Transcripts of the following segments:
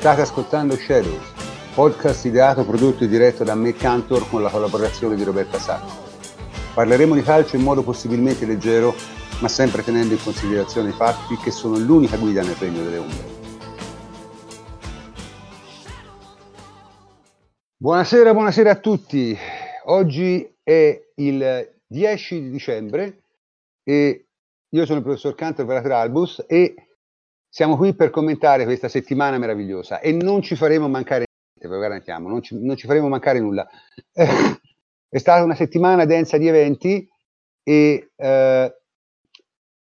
State ascoltando Shadows, podcast ideato, prodotto e diretto da me Cantor con la collaborazione di Roberta Sacco. Parleremo di calcio in modo possibilmente leggero, ma sempre tenendo in considerazione i fatti che sono l'unica guida nel regno delle ombre. Buonasera, buonasera a tutti. Oggi è il 10 di dicembre e io sono il professor Cantor Verater Albus e siamo qui per commentare questa settimana meravigliosa e non ci faremo mancare niente, ve lo garantiamo, non ci, non ci faremo mancare nulla. Eh, è stata una settimana densa di eventi e eh,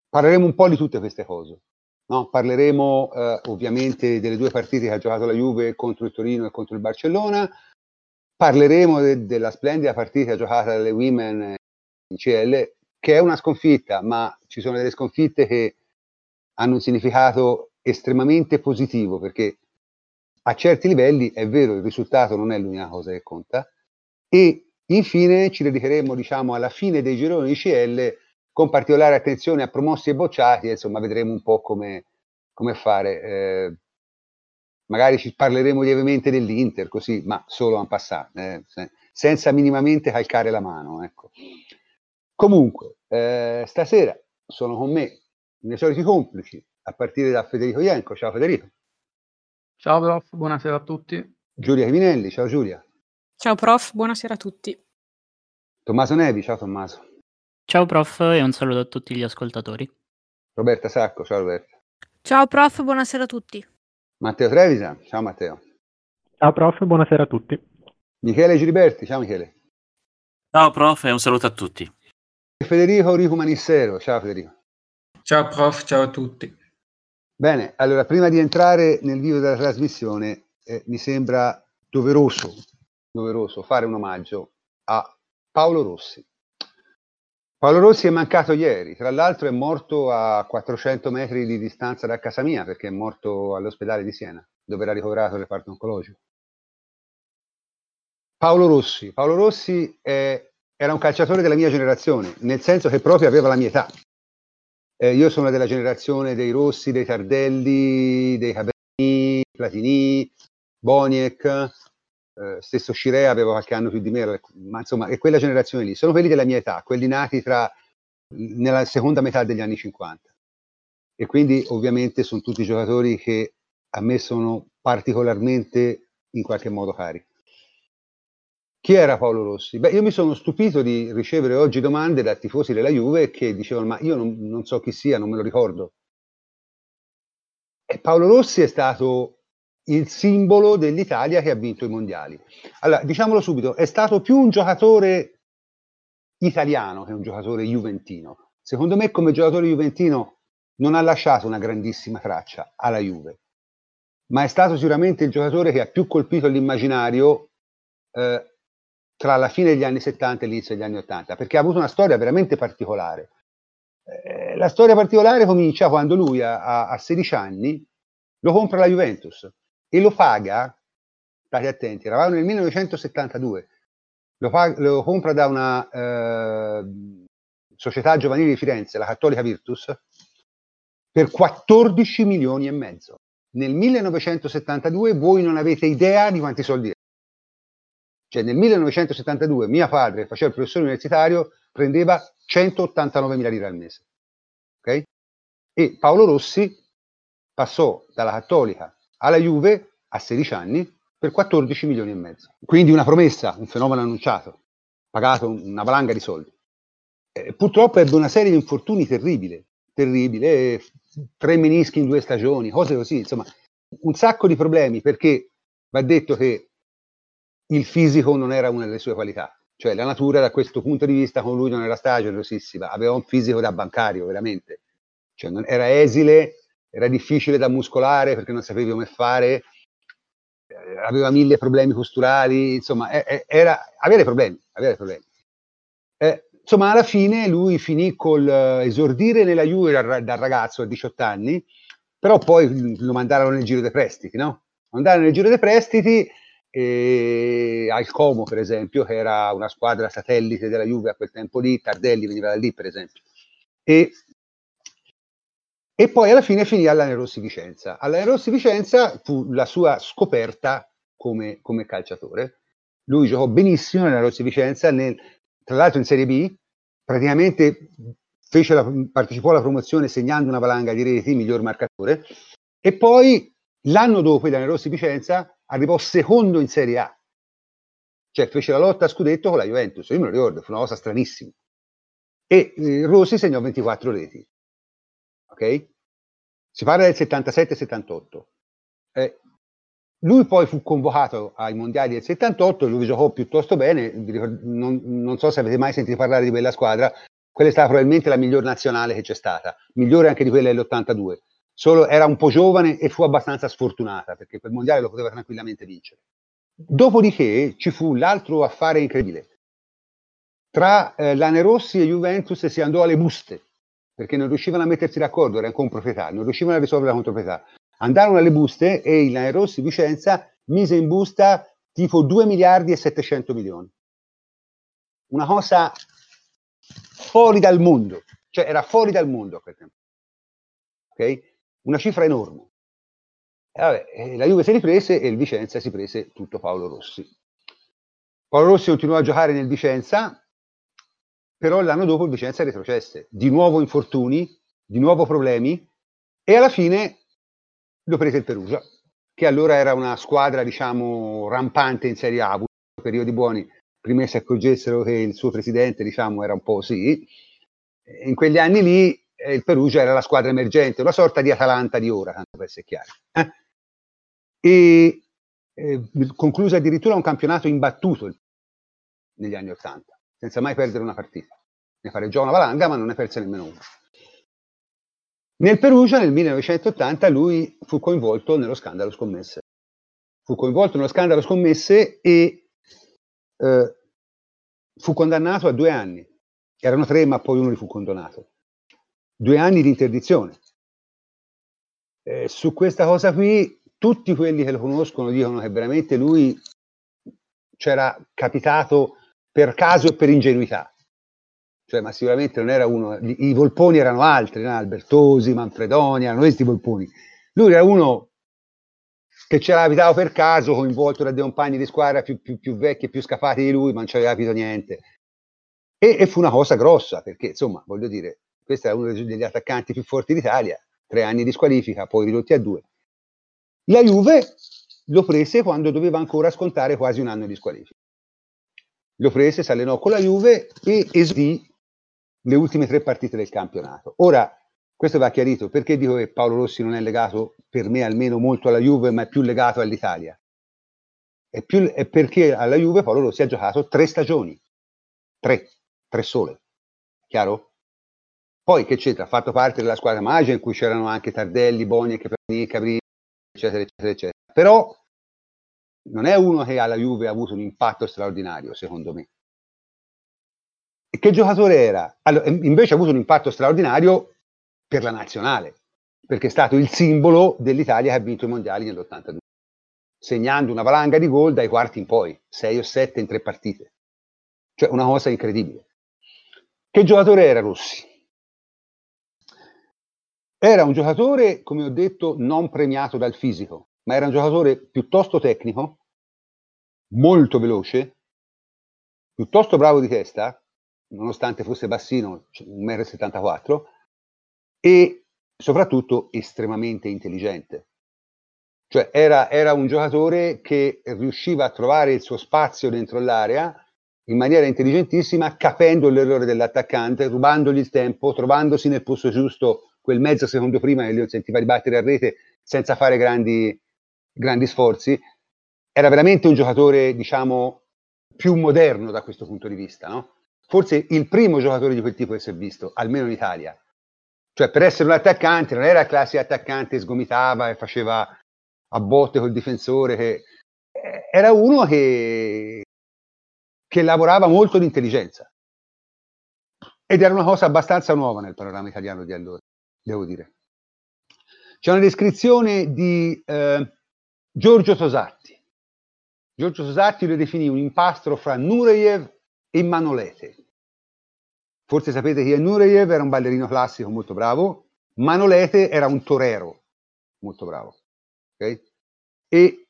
parleremo un po' di tutte queste cose. No? Parleremo eh, ovviamente delle due partite che ha giocato la Juve contro il Torino e contro il Barcellona, parleremo de- della splendida partita giocata dalle Women in CL, che è una sconfitta, ma ci sono delle sconfitte che hanno un significato estremamente positivo, perché a certi livelli è vero, il risultato non è l'unica cosa che conta, e infine ci dedicheremo diciamo, alla fine dei gironi di CL con particolare attenzione a promossi e bocciati, insomma vedremo un po' come, come fare. Eh, magari ci parleremo lievemente dell'Inter, così, ma solo en passant, eh, senza minimamente calcare la mano. Ecco. Comunque, eh, stasera sono con me i miei soliti complici, a partire da Federico Ienco. Ciao Federico. Ciao prof, buonasera a tutti. Giulia Chiminelli, ciao Giulia. Ciao prof, buonasera a tutti. Tommaso Nevi, ciao Tommaso. Ciao prof e un saluto a tutti gli ascoltatori. Roberta Sacco, ciao Roberta. Ciao prof, buonasera a tutti. Matteo Trevisan, ciao Matteo. Ciao prof, buonasera a tutti. Michele Giliberti, ciao Michele. Ciao prof e un saluto a tutti. Federico Rico Manissero, ciao Federico. Ciao prof, ciao a tutti. Bene, allora prima di entrare nel vivo della trasmissione eh, mi sembra doveroso, doveroso fare un omaggio a Paolo Rossi. Paolo Rossi è mancato ieri, tra l'altro è morto a 400 metri di distanza da casa mia perché è morto all'ospedale di Siena, dove era ricoverato il reparto oncologico. Paolo Rossi. Paolo Rossi è, era un calciatore della mia generazione, nel senso che proprio aveva la mia età. Eh, io sono della generazione dei Rossi, dei Tardelli, dei Cabrini, Platini, Boniek, eh, stesso Scirea aveva qualche anno più di me, ma insomma è quella generazione lì. Sono quelli della mia età, quelli nati tra, nella seconda metà degli anni 50. E quindi ovviamente sono tutti giocatori che a me sono particolarmente in qualche modo cari. Chi era Paolo Rossi? Beh, io mi sono stupito di ricevere oggi domande da tifosi della Juve che dicevano: Ma io non, non so chi sia, non me lo ricordo. E Paolo Rossi è stato il simbolo dell'Italia che ha vinto i mondiali. Allora, diciamolo subito, è stato più un giocatore italiano che un giocatore juventino. Secondo me, come giocatore juventino, non ha lasciato una grandissima traccia alla Juve, ma è stato sicuramente il giocatore che ha più colpito l'immaginario eh, tra la fine degli anni 70 e l'inizio degli anni 80, perché ha avuto una storia veramente particolare. Eh, la storia particolare comincia quando lui a, a 16 anni lo compra la Juventus e lo paga, state attenti, eravamo nel 1972, lo, paga, lo compra da una eh, società giovanile di Firenze, la Cattolica Virtus, per 14 milioni e mezzo. Nel 1972 voi non avete idea di quanti soldi cioè nel 1972 mio padre, faceva il professore universitario, prendeva 189 mila lire al mese. Okay? E Paolo Rossi passò dalla Cattolica alla Juve a 16 anni per 14 milioni e mezzo. Quindi una promessa, un fenomeno annunciato, pagato una valanga di soldi. Eh, purtroppo ebbe una serie di infortuni terribili, terribile, eh, tre menischi in due stagioni, cose così, insomma, un sacco di problemi perché va detto che il fisico non era una delle sue qualità. Cioè la natura da questo punto di vista con lui non era stagiosissima, aveva un fisico da bancario veramente. Cioè, non, era esile, era difficile da muscolare perché non sapevi come fare, eh, aveva mille problemi posturali, insomma, eh, era, avere problemi, avere problemi. Eh, insomma, alla fine lui finì col esordire nella Juve dal, dal, ragazzo a 18 anni, però poi lo mandarono nel giro dei prestiti, no? Andarono nel giro dei prestiti e al Como per esempio che era una squadra satellite della Juve a quel tempo lì Tardelli veniva da lì per esempio e E poi alla fine finì all'Anerossi Vicenza. All'Anerossi Vicenza fu la sua scoperta come, come calciatore. Lui giocò benissimo nell'Anerossi Vicenza, nel, tra l'altro in Serie B, praticamente la, partecipò alla promozione segnando una valanga di reti, miglior marcatore, e poi l'anno dopo il Rossi Vicenza arrivò secondo in Serie A, cioè fece la lotta a scudetto con la Juventus, io me lo ricordo, fu una cosa stranissima. E eh, Rossi segnò 24 reti ok? Si parla del 77-78. Eh, lui poi fu convocato ai mondiali del 78 e lui giocò piuttosto bene. Non, non, so se avete mai sentito parlare di quella squadra. Quella è stata probabilmente la miglior nazionale che c'è stata, migliore anche di quella dell'82. Solo era un po' giovane e fu abbastanza sfortunata perché quel mondiale lo poteva tranquillamente vincere. Dopodiché ci fu l'altro affare incredibile. Tra eh, Lanerossi e Juventus si andò alle buste perché non riuscivano a mettersi d'accordo, erano comproprietari, non riuscivano a risolvere la controproprietà. Andarono alle buste e il Rossi Vicenza mise in busta tipo 2 miliardi e 700 milioni. Una cosa fuori dal mondo, cioè era fuori dal mondo a quel tempo. Ok? Una cifra enorme. E vabbè, la Juve si riprese e il Vicenza si prese tutto Paolo Rossi. Paolo Rossi continuò a giocare nel Vicenza, però l'anno dopo il Vicenza retrocesse, di nuovo infortuni, di nuovo problemi e alla fine lo prese il Perugia, che allora era una squadra diciamo rampante in Serie A, avuto periodi buoni, prima si accorgessero che il suo presidente diciamo era un po' così, in quegli anni lì eh, il Perugia era la squadra emergente, una sorta di Atalanta di ora, tanto per essere chiari. Eh? E eh, concluse addirittura un campionato imbattuto negli anni Ottanta senza mai perdere una partita. Ne pareggiò una valanga, ma non ne perse nemmeno una. Nel Perugia, nel 1980, lui fu coinvolto nello scandalo scommesse. Fu coinvolto nello scandalo scommesse e eh, fu condannato a due anni. Erano tre, ma poi uno li fu condonato. Due anni di interdizione. Eh, su questa cosa qui, tutti quelli che lo conoscono dicono che veramente lui c'era capitato per caso e per ingenuità. Cioè, ma sicuramente non era uno, i, volponi erano altri, no? Albertosi, Manfredoni, erano questi volponi. Lui era uno che c'era abitato per caso, coinvolto da dei compagni di squadra più, più, più vecchi e più scafati di lui, ma non ci aveva capito niente. E, e, fu una cosa grossa, perché insomma, voglio dire, questo era uno degli attaccanti più forti d'Italia, tre anni di squalifica, poi ridotti a due. La Juve lo prese quando doveva ancora scontare quasi un anno di squalifica lo prese, si allenò con la Juve e esibì le ultime tre partite del campionato. Ora, questo va chiarito, perché dico che Paolo Rossi non è legato, per me almeno, molto alla Juve, ma è più legato all'Italia? È, più, è perché alla Juve Paolo Rossi ha giocato tre stagioni, tre, tre sole, chiaro? Poi che c'entra? Ha fatto parte della squadra Magia in cui c'erano anche Tardelli, Boni, Caprini, eccetera, eccetera, eccetera. Però non è uno che alla Juve ha avuto un impatto straordinario, secondo me. E che giocatore era? Allora, invece ha avuto un impatto straordinario per la nazionale, perché è stato il simbolo dell'Italia che ha vinto i mondiali nell'82, segnando una valanga di gol dai quarti in poi, 6 o 7 in tre partite. Cioè una cosa incredibile. Che giocatore era Rossi? Era un giocatore, come ho detto, non premiato dal fisico, ma era un giocatore piuttosto tecnico, molto veloce, piuttosto bravo di testa, nonostante fosse bassino, 1,74 m, e soprattutto estremamente intelligente. Cioè era, era, un giocatore che riusciva a trovare il suo spazio dentro l'area in maniera intelligentissima, capendo l'errore dell'attaccante, rubandogli il tempo, trovandosi nel posto giusto quel mezzo secondo prima che lui sentiva ribattere a rete senza fare grandi, grandi sforzi, era veramente un giocatore, diciamo, più moderno da questo punto di vista, no? Forse il primo giocatore di quel tipo che si è visto, almeno in Italia. Cioè, per essere un attaccante, non era il classico attaccante sgomitava e faceva a botte col difensore, che... Eh, era uno che... che lavorava molto di intelligenza. Ed era una cosa abbastanza nuova nel panorama italiano di allora, devo dire. C'è una descrizione di eh, Giorgio Tosatti. Giorgio Tosatti lo definì un impastro fra Nureyev e Manolete. Forse sapete chi è Nureyev, era un ballerino classico molto bravo, Manolete era un torero, molto bravo. Okay? E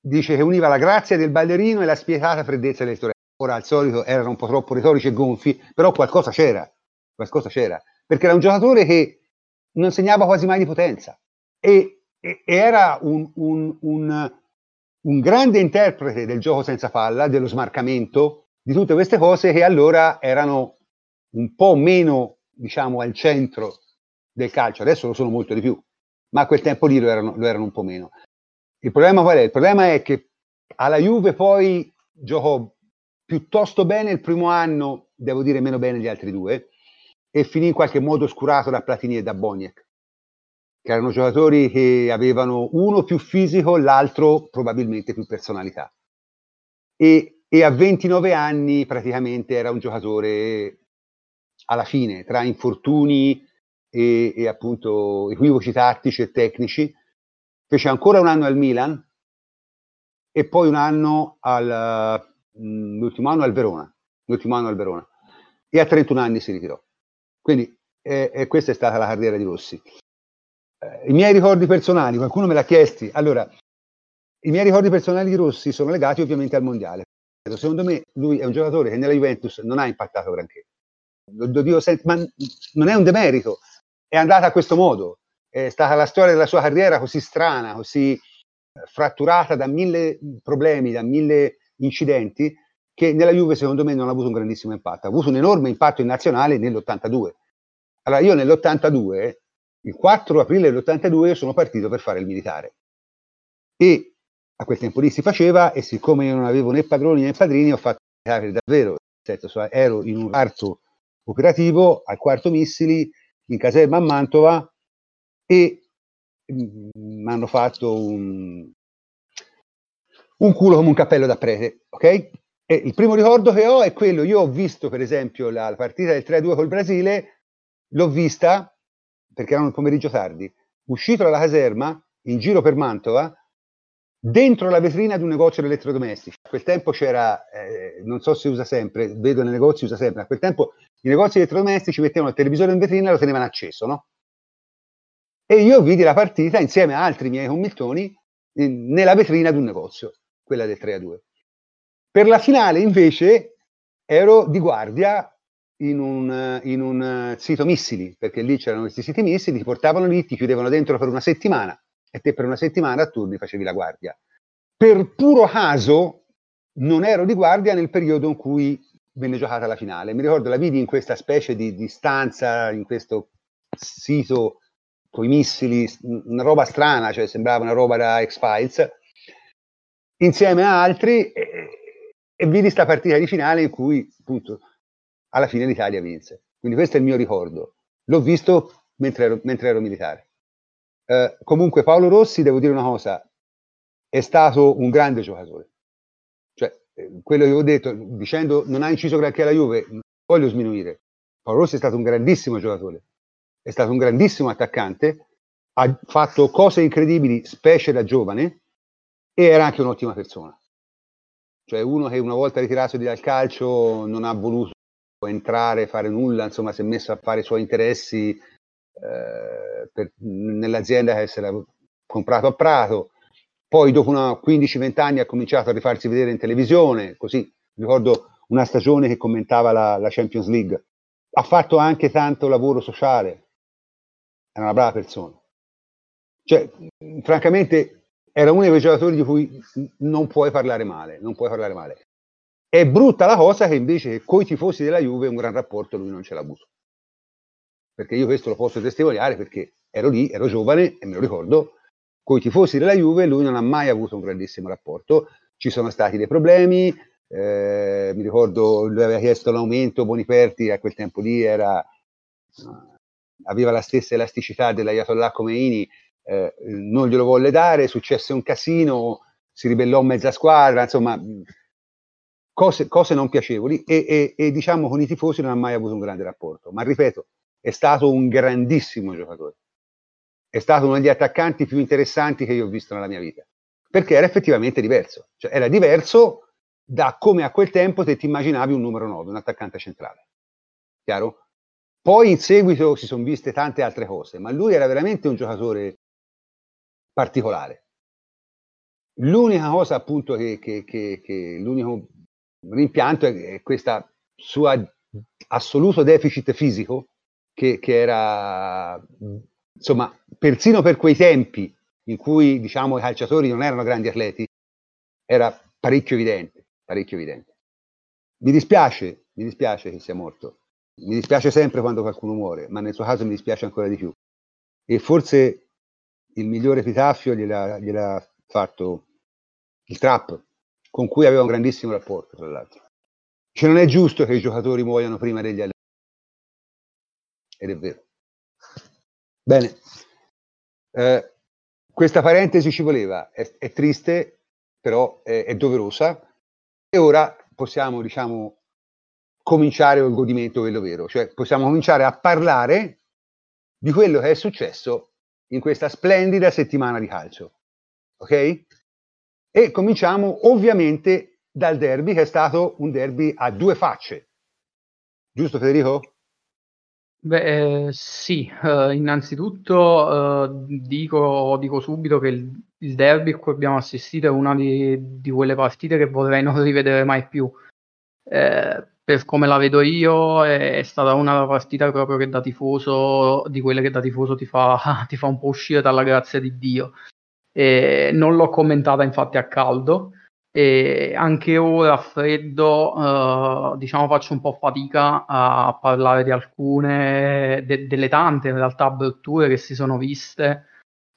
dice che univa la grazia del ballerino e la spietata freddezza del torero. Ora al solito erano un po' troppo retorici e gonfi, però qualcosa c'era, qualcosa c'era, perché era un giocatore che non segnava quasi mai di potenza e, e era un, un, un, un grande interprete del gioco senza palla, dello smarcamento, di tutte queste cose che allora erano un po' meno, diciamo, al centro del calcio, adesso lo sono molto di più, ma a quel tempo lì lo erano, lo erano un po' meno. Il problema qual è? Il problema è che alla Juve poi giocò piuttosto bene il primo anno, devo dire meno bene gli altri due, e finì in qualche modo oscurato da Platini e da Boniek, che erano giocatori che avevano uno più fisico, l'altro probabilmente più personalità. E, e a 29 anni praticamente era un giocatore alla fine, tra infortuni e, e appunto equivoci tattici e tecnici, fece ancora un anno al Milan e poi un anno al, Mm, l'ultimo anno al Verona, l'ultimo anno al Verona, e a 31 anni si ritirò. Quindi eh, questa è stata la carriera di Rossi. Eh, I miei ricordi personali, qualcuno me l'ha chiesto, allora, i miei ricordi personali di Rossi sono legati ovviamente al mondiale. Secondo me lui è un giocatore che nella Juventus non ha impattato granché. Lo, lo dico sempre, ma non è un demerito, è andata a questo modo. È stata la storia della sua carriera così strana, così eh, fratturata da mille problemi, da mille incidenti che nella Juve secondo me non ha avuto un grandissimo impatto, ha avuto un enorme impatto in nazionale nell'82. Allora io nell'82, il 4 aprile dell'82 sono partito per fare il militare e a quel tempo lì si faceva e siccome io non avevo né padroni né padrini ho fatto il militare davvero, senso, ero in un quarto operativo al quarto missili in caserma a Mantova e mi mm, hanno fatto un, un culo come un cappello da prete, ok? E il primo ricordo che ho è quello, io ho visto per esempio la partita del 3-2 col Brasile, l'ho vista perché era un pomeriggio tardi, uscito dalla caserma, in giro per Mantova, dentro la vetrina di un negozio di elettrodomestici. A quel tempo c'era, eh, non so se usa sempre, vedo nei negozi usa sempre, a quel tempo i negozi di elettrodomestici mettevano il televisore in vetrina e lo tenevano acceso, no? E io vidi la partita insieme a altri miei commiltoni nella vetrina di un negozio quella del 3 a 2. Per la finale invece ero di guardia in un, in un sito missili, perché lì c'erano questi siti missili, ti portavano lì, ti chiudevano dentro per una settimana e te per una settimana a turni facevi la guardia. Per puro caso non ero di guardia nel periodo in cui venne giocata la finale. Mi ricordo la vidi in questa specie di, di stanza, in questo sito con i missili, una roba strana, cioè sembrava una roba da X-Files insieme a altri e, e vidi sta partita di finale in cui appunto alla fine l'Italia vinse. Quindi questo è il mio ricordo. L'ho visto mentre ero, mentre ero militare. Eh, comunque Paolo Rossi, devo dire una cosa, è stato un grande giocatore. Cioè, eh, quello che ho detto, dicendo non ha inciso granché alla Juve, non voglio sminuire. Paolo Rossi è stato un grandissimo giocatore, è stato un grandissimo attaccante, ha fatto cose incredibili, specie da giovane, e era anche un'ottima persona. Cioè uno che una volta ritirato dal calcio non ha voluto entrare, fare nulla, insomma si è messo a fare i suoi interessi eh, per, nell'azienda che si era comprato a Prato, poi dopo 15-20 anni ha cominciato a rifarsi vedere in televisione, così. Ricordo una stagione che commentava la, la Champions League, ha fatto anche tanto lavoro sociale, era una brava persona. Cioè, francamente, era uno dei giocatori di cui non puoi parlare male, non puoi parlare male. È brutta la cosa che invece con i tifosi della Juve un gran rapporto lui non ce l'ha avuto. Perché io questo lo posso testimoniare perché ero lì, ero giovane e me lo ricordo, con i tifosi della Juve lui non ha mai avuto un grandissimo rapporto, ci sono stati dei problemi, eh, mi ricordo lui aveva chiesto l'aumento, Boniperti a quel tempo lì era, aveva la stessa elasticità dell'Ayatollah Khomeini, eh, non glielo volle dare, successe un casino, si ribellò mezza squadra, insomma, cose, cose non piacevoli e, e, e, diciamo con i tifosi non ha mai avuto un grande rapporto, ma ripeto, è stato un grandissimo giocatore, è stato uno degli attaccanti più interessanti che io ho visto nella mia vita, perché era effettivamente diverso, cioè era diverso da come a quel tempo te ti immaginavi un numero 9, un attaccante centrale, chiaro? poi in seguito si sono viste tante altre cose, ma lui era veramente un giocatore particolare. L'unica cosa appunto che, che, che, che l'unico rimpianto è, è questo suo assoluto deficit fisico che, era insomma persino per quei tempi in cui diciamo i calciatori non erano grandi atleti era parecchio evidente, parecchio evidente. Mi dispiace, mi dispiace che sia morto mi dispiace sempre quando qualcuno muore, ma nel suo caso mi dispiace ancora di più. E forse il migliore epitaffio gliel'ha, gliel'ha fatto il Trap, con cui aveva un grandissimo rapporto, tra l'altro. Cioè non è giusto che i giocatori muoiano prima degli allenatori. Ed è vero. Bene. Eh, questa parentesi ci voleva, è, è triste, però è, è doverosa. E ora possiamo, diciamo, cominciare il godimento quello vero, cioè possiamo cominciare a parlare di quello che è successo in questa splendida settimana di calcio. Ok? E cominciamo ovviamente dal derby che è stato un derby a due facce. Giusto Federico? Beh, eh, sì, eh, innanzitutto eh, dico, dico, subito che il, il, derby a cui abbiamo assistito è una di, di, quelle partite che vorrei non rivedere mai più. Eh, per come la vedo io, è, è, stata una partita proprio che da tifoso, di quelle che da tifoso ti fa, ti fa un po' uscire dalla grazia di Dio. E non l'ho commentata infatti a caldo e anche ora a freddo, eh, diciamo, faccio un po' fatica a parlare di alcune, de, delle tante in realtà brutture che si sono viste.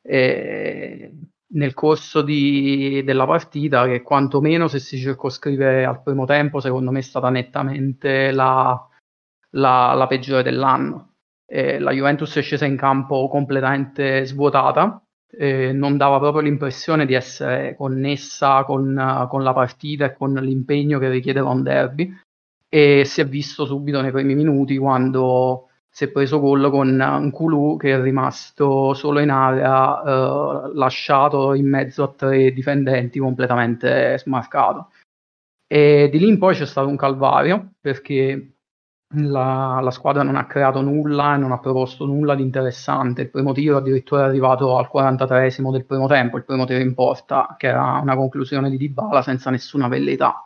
E nel corso di, della partita che quantomeno se si circoscrive al primo tempo secondo me è stata nettamente la, la, la peggiore dell'anno. Eh, la Juventus è scesa in campo completamente svuotata, eh, non dava proprio l'impressione di essere connessa con, con la partita e con l'impegno che richiedeva un derby e si è visto subito nei primi minuti quando si è preso gol con un Kulu che è rimasto solo in area, eh, lasciato in mezzo a tre difendenti completamente smarcato. E di lì in poi c'è stato un calvario perché la, la, squadra non ha creato nulla e non ha proposto nulla di interessante. Il primo tiro addirittura è arrivato al 43esimo del primo tempo, il primo tiro in porta, che era una conclusione di Dybala senza nessuna velleità.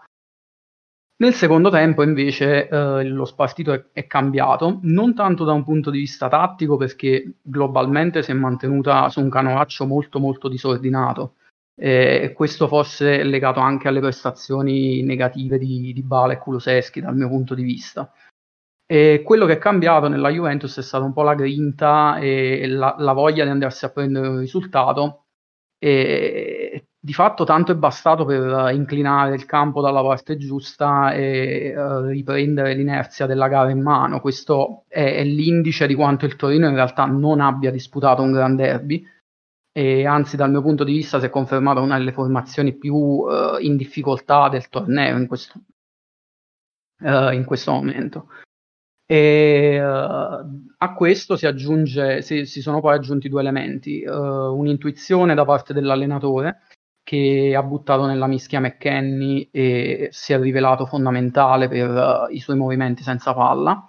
Nel secondo tempo invece eh, lo spartito è, è, cambiato, non tanto da un punto di vista tattico perché globalmente si è mantenuta su un canovaccio molto molto disordinato e eh, questo forse è legato anche alle prestazioni negative di, di Bale e Kuluseschi dal mio punto di vista. E quello che è cambiato nella Juventus è stata un po' la grinta e la, la voglia di andarsi a prendere un risultato e di fatto tanto è bastato per inclinare il campo dalla parte giusta e uh, riprendere l'inerzia della gara in mano. Questo è, è, l'indice di quanto il Torino in realtà non abbia disputato un gran derby e anzi dal mio punto di vista si è confermata una delle formazioni più uh, in difficoltà del torneo in questo, uh, in questo momento. E uh, a questo si, aggiunge, si, si, sono poi aggiunti due elementi, uh, un'intuizione da parte dell'allenatore che ha buttato nella mischia McKenny e si è rivelato fondamentale per uh, i suoi movimenti senza palla,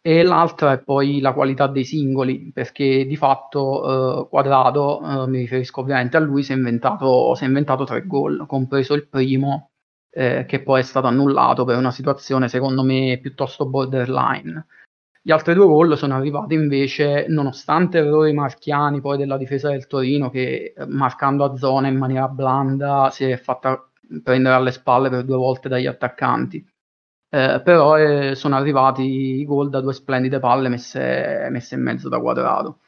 e l'altra è poi la qualità dei singoli, perché di fatto Quadrado, mi riferisco ovviamente a lui, si è inventato, si è inventato tre gol, compreso il primo eh, che poi è stato annullato per una situazione secondo me piuttosto borderline. Gli altri due gol sono arrivati invece nonostante errori marchiani poi della difesa del Torino che eh, marcando a zona in maniera blanda si è fatta prendere alle spalle per due volte dagli attaccanti. Eh, però eh, sono arrivati i gol da due splendide palle messe, messe in mezzo da quadrato.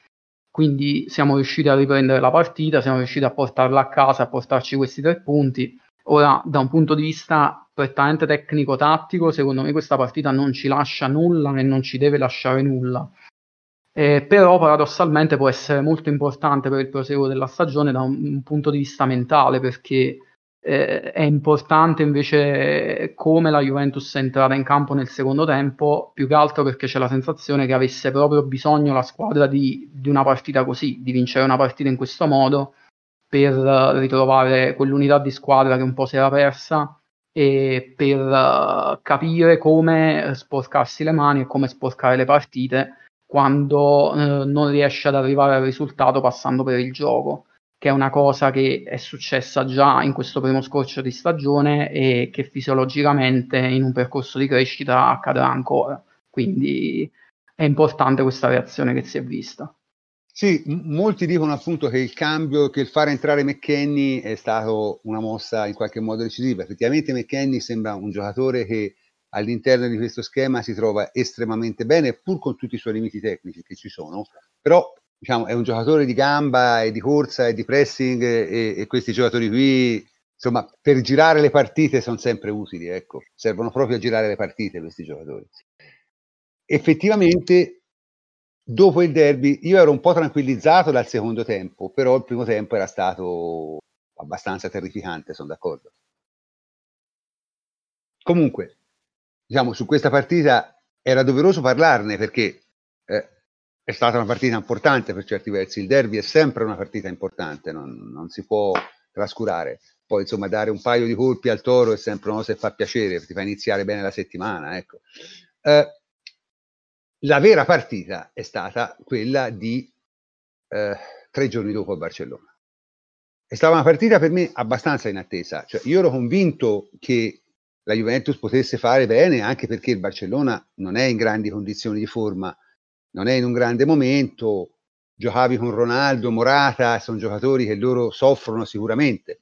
Quindi siamo riusciti a riprendere la partita, siamo riusciti a portarla a casa, a portarci questi tre punti Ora, da un punto di vista prettamente tecnico-tattico, secondo me questa partita non ci lascia nulla e non ci deve lasciare nulla. Eh, però paradossalmente può essere molto importante per il proseguo della stagione da un, un punto di vista mentale, perché eh, è importante invece come la Juventus è entrata in campo nel secondo tempo, più che altro perché c'è la sensazione che avesse proprio bisogno la squadra di, di una partita così, di vincere una partita in questo modo per ritrovare quell'unità di squadra che un po' si era persa e per uh, capire come sporcarsi le mani e come sporcare le partite quando uh, non riesce ad arrivare al risultato passando per il gioco, che è una cosa che è successa già in questo primo scorcio di stagione e che fisiologicamente in un percorso di crescita accadrà ancora. Quindi è importante questa reazione che si è vista. Sì, molti dicono appunto che il cambio, che il fare entrare McKenny è stato una mossa in qualche modo decisiva. Effettivamente McKenny sembra un giocatore che all'interno di questo schema si trova estremamente bene, pur con tutti i suoi limiti tecnici che ci sono, però diciamo, è un giocatore di gamba e di corsa e di pressing e, e questi giocatori qui, insomma, per girare le partite sono sempre utili, ecco, servono proprio a girare le partite questi giocatori. Effettivamente dopo il derby io ero un po' tranquillizzato dal secondo tempo, però il primo tempo era stato abbastanza terrificante, sono d'accordo. Comunque, diciamo, su questa partita era doveroso parlarne perché eh, è stata una partita importante per certi versi. Il derby è sempre una partita importante, non, non, si può trascurare. Poi, insomma, dare un paio di colpi al toro è sempre una cosa che fa piacere, ti fa iniziare bene la settimana. Ecco. Eh, la vera partita è stata quella di eh, tre giorni dopo a Barcellona. È stata una partita per me abbastanza inattesa, cioè io ero convinto che la Juventus potesse fare bene anche perché il Barcellona non è in grandi condizioni di forma, non è in un grande momento, giocavi con Ronaldo, Morata, sono giocatori che loro soffrono sicuramente.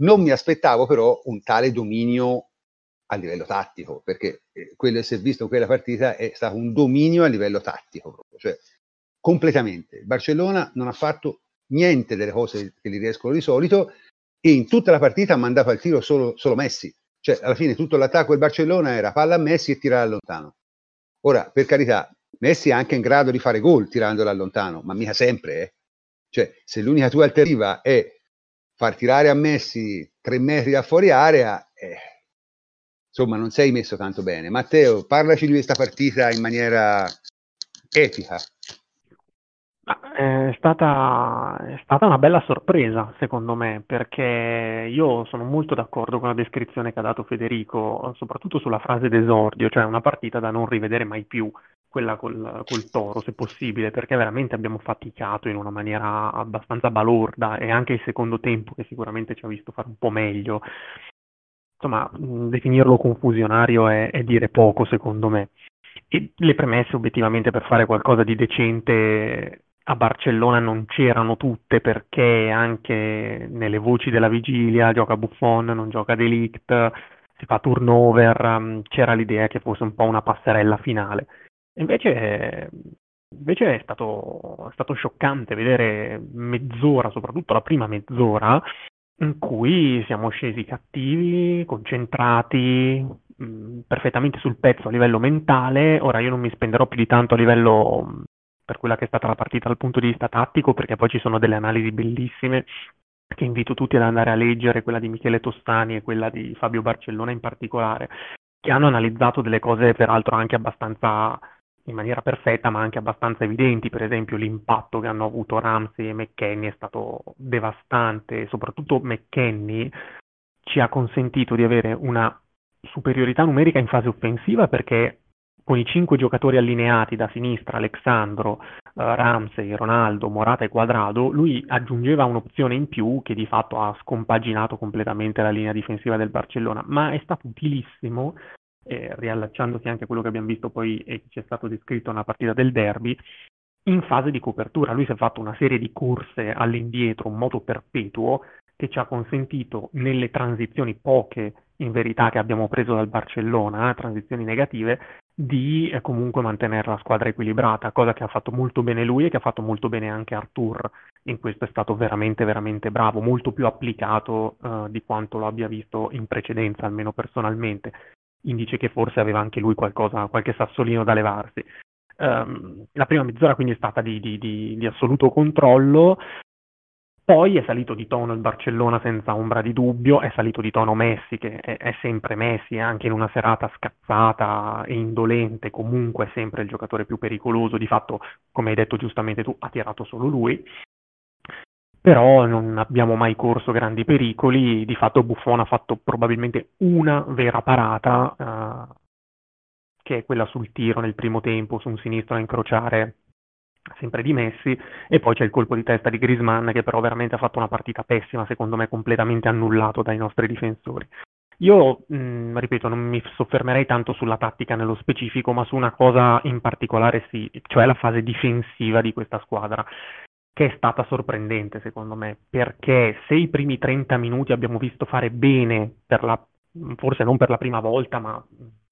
Non mi aspettavo però un tale dominio a livello tattico, perché eh, quello che si è visto quella partita è stato un dominio a livello tattico, proprio, cioè completamente. Il Barcellona non ha fatto niente delle cose che gli riescono di solito e in tutta la partita ha mandato al tiro solo, solo Messi. Cioè, alla fine tutto l'attacco del Barcellona era palla a Messi e tirare lontano. Ora, per carità, Messi è anche in grado di fare gol tirandola lontano, ma mica sempre, eh. Cioè, se l'unica tua alternativa è far tirare a Messi tre metri da fuori area, eh, insomma non sei messo tanto bene. Matteo, parlaci di questa partita in maniera etica. È stata, è stata una bella sorpresa, secondo me, perché io sono molto d'accordo con la descrizione che ha dato Federico, soprattutto sulla frase d'esordio, cioè una partita da non rivedere mai più, quella col, col Toro, se possibile, perché veramente abbiamo faticato in una maniera abbastanza balorda e anche il secondo tempo, che sicuramente ci ha visto fare un po' meglio, insomma, definirlo confusionario è, è dire poco, secondo me. E le premesse obiettivamente per fare qualcosa di decente a Barcellona non c'erano tutte perché anche nelle voci della vigilia gioca Buffon, non gioca Delict, si fa turnover, um, c'era l'idea che fosse un po' una passerella finale. Invece, invece è, stato, è stato scioccante vedere mezz'ora, soprattutto la prima mezz'ora, in cui siamo scesi cattivi, concentrati, mh, mm, perfettamente sul pezzo a livello mentale. Ora io non mi spenderò più di tanto a livello mm, per quella che è stata la partita dal punto di vista tattico, perché poi ci sono delle analisi bellissime che invito tutti ad andare a leggere, quella di Michele Tostani e quella di Fabio Barcellona in particolare, che hanno analizzato delle cose peraltro anche abbastanza in maniera perfetta, ma anche abbastanza evidenti. Per esempio, l'impatto che hanno avuto Ramsey e McKenny è stato devastante, soprattutto McKenny ci ha consentito di avere una superiorità numerica in fase offensiva perché con i cinque giocatori allineati da sinistra, Alexandro, uh, Ramsey, Ronaldo, Morata e Quadrado, lui aggiungeva un'opzione in più che di fatto ha scompaginato completamente la linea difensiva del Barcellona, ma è stato utilissimo eh, riallacciandosi anche a quello che abbiamo visto poi e che ci è stato descritto nella partita del derby, in fase di copertura. Lui si è fatto una serie di corse all'indietro, un moto perpetuo, che ci ha consentito nelle transizioni poche in verità che abbiamo preso dal Barcellona, eh, transizioni negative, di eh, comunque mantenere la squadra equilibrata, cosa che ha fatto molto bene lui e che ha fatto molto bene anche Artur. In questo è stato veramente, veramente bravo, molto più applicato eh, di quanto lo abbia visto in precedenza, almeno personalmente indice che forse aveva anche lui qualcosa, qualche sassolino da levarsi. Um, la prima mezz'ora quindi è stata di, di, di, di, assoluto controllo, poi è salito di tono il Barcellona senza ombra di dubbio, è salito di tono Messi che è, è sempre Messi, anche in una serata scazzata e indolente, comunque sempre il giocatore più pericoloso, di fatto come hai detto giustamente tu ha tirato solo lui. Però non abbiamo mai corso grandi pericoli. Di fatto Buffon ha fatto probabilmente una vera parata, eh, che è quella sul tiro nel primo tempo, su un sinistro a incrociare sempre di Messi, e poi c'è il colpo di testa di Grisman che però veramente ha fatto una partita pessima, secondo me completamente annullato dai nostri difensori. Io, mh, ripeto, non mi soffermerei tanto sulla tattica nello specifico, ma su una cosa in particolare sì, cioè la fase difensiva di questa squadra che è stata sorprendente secondo me, perché se i primi 30 minuti abbiamo visto fare bene, la, forse non per la prima volta, ma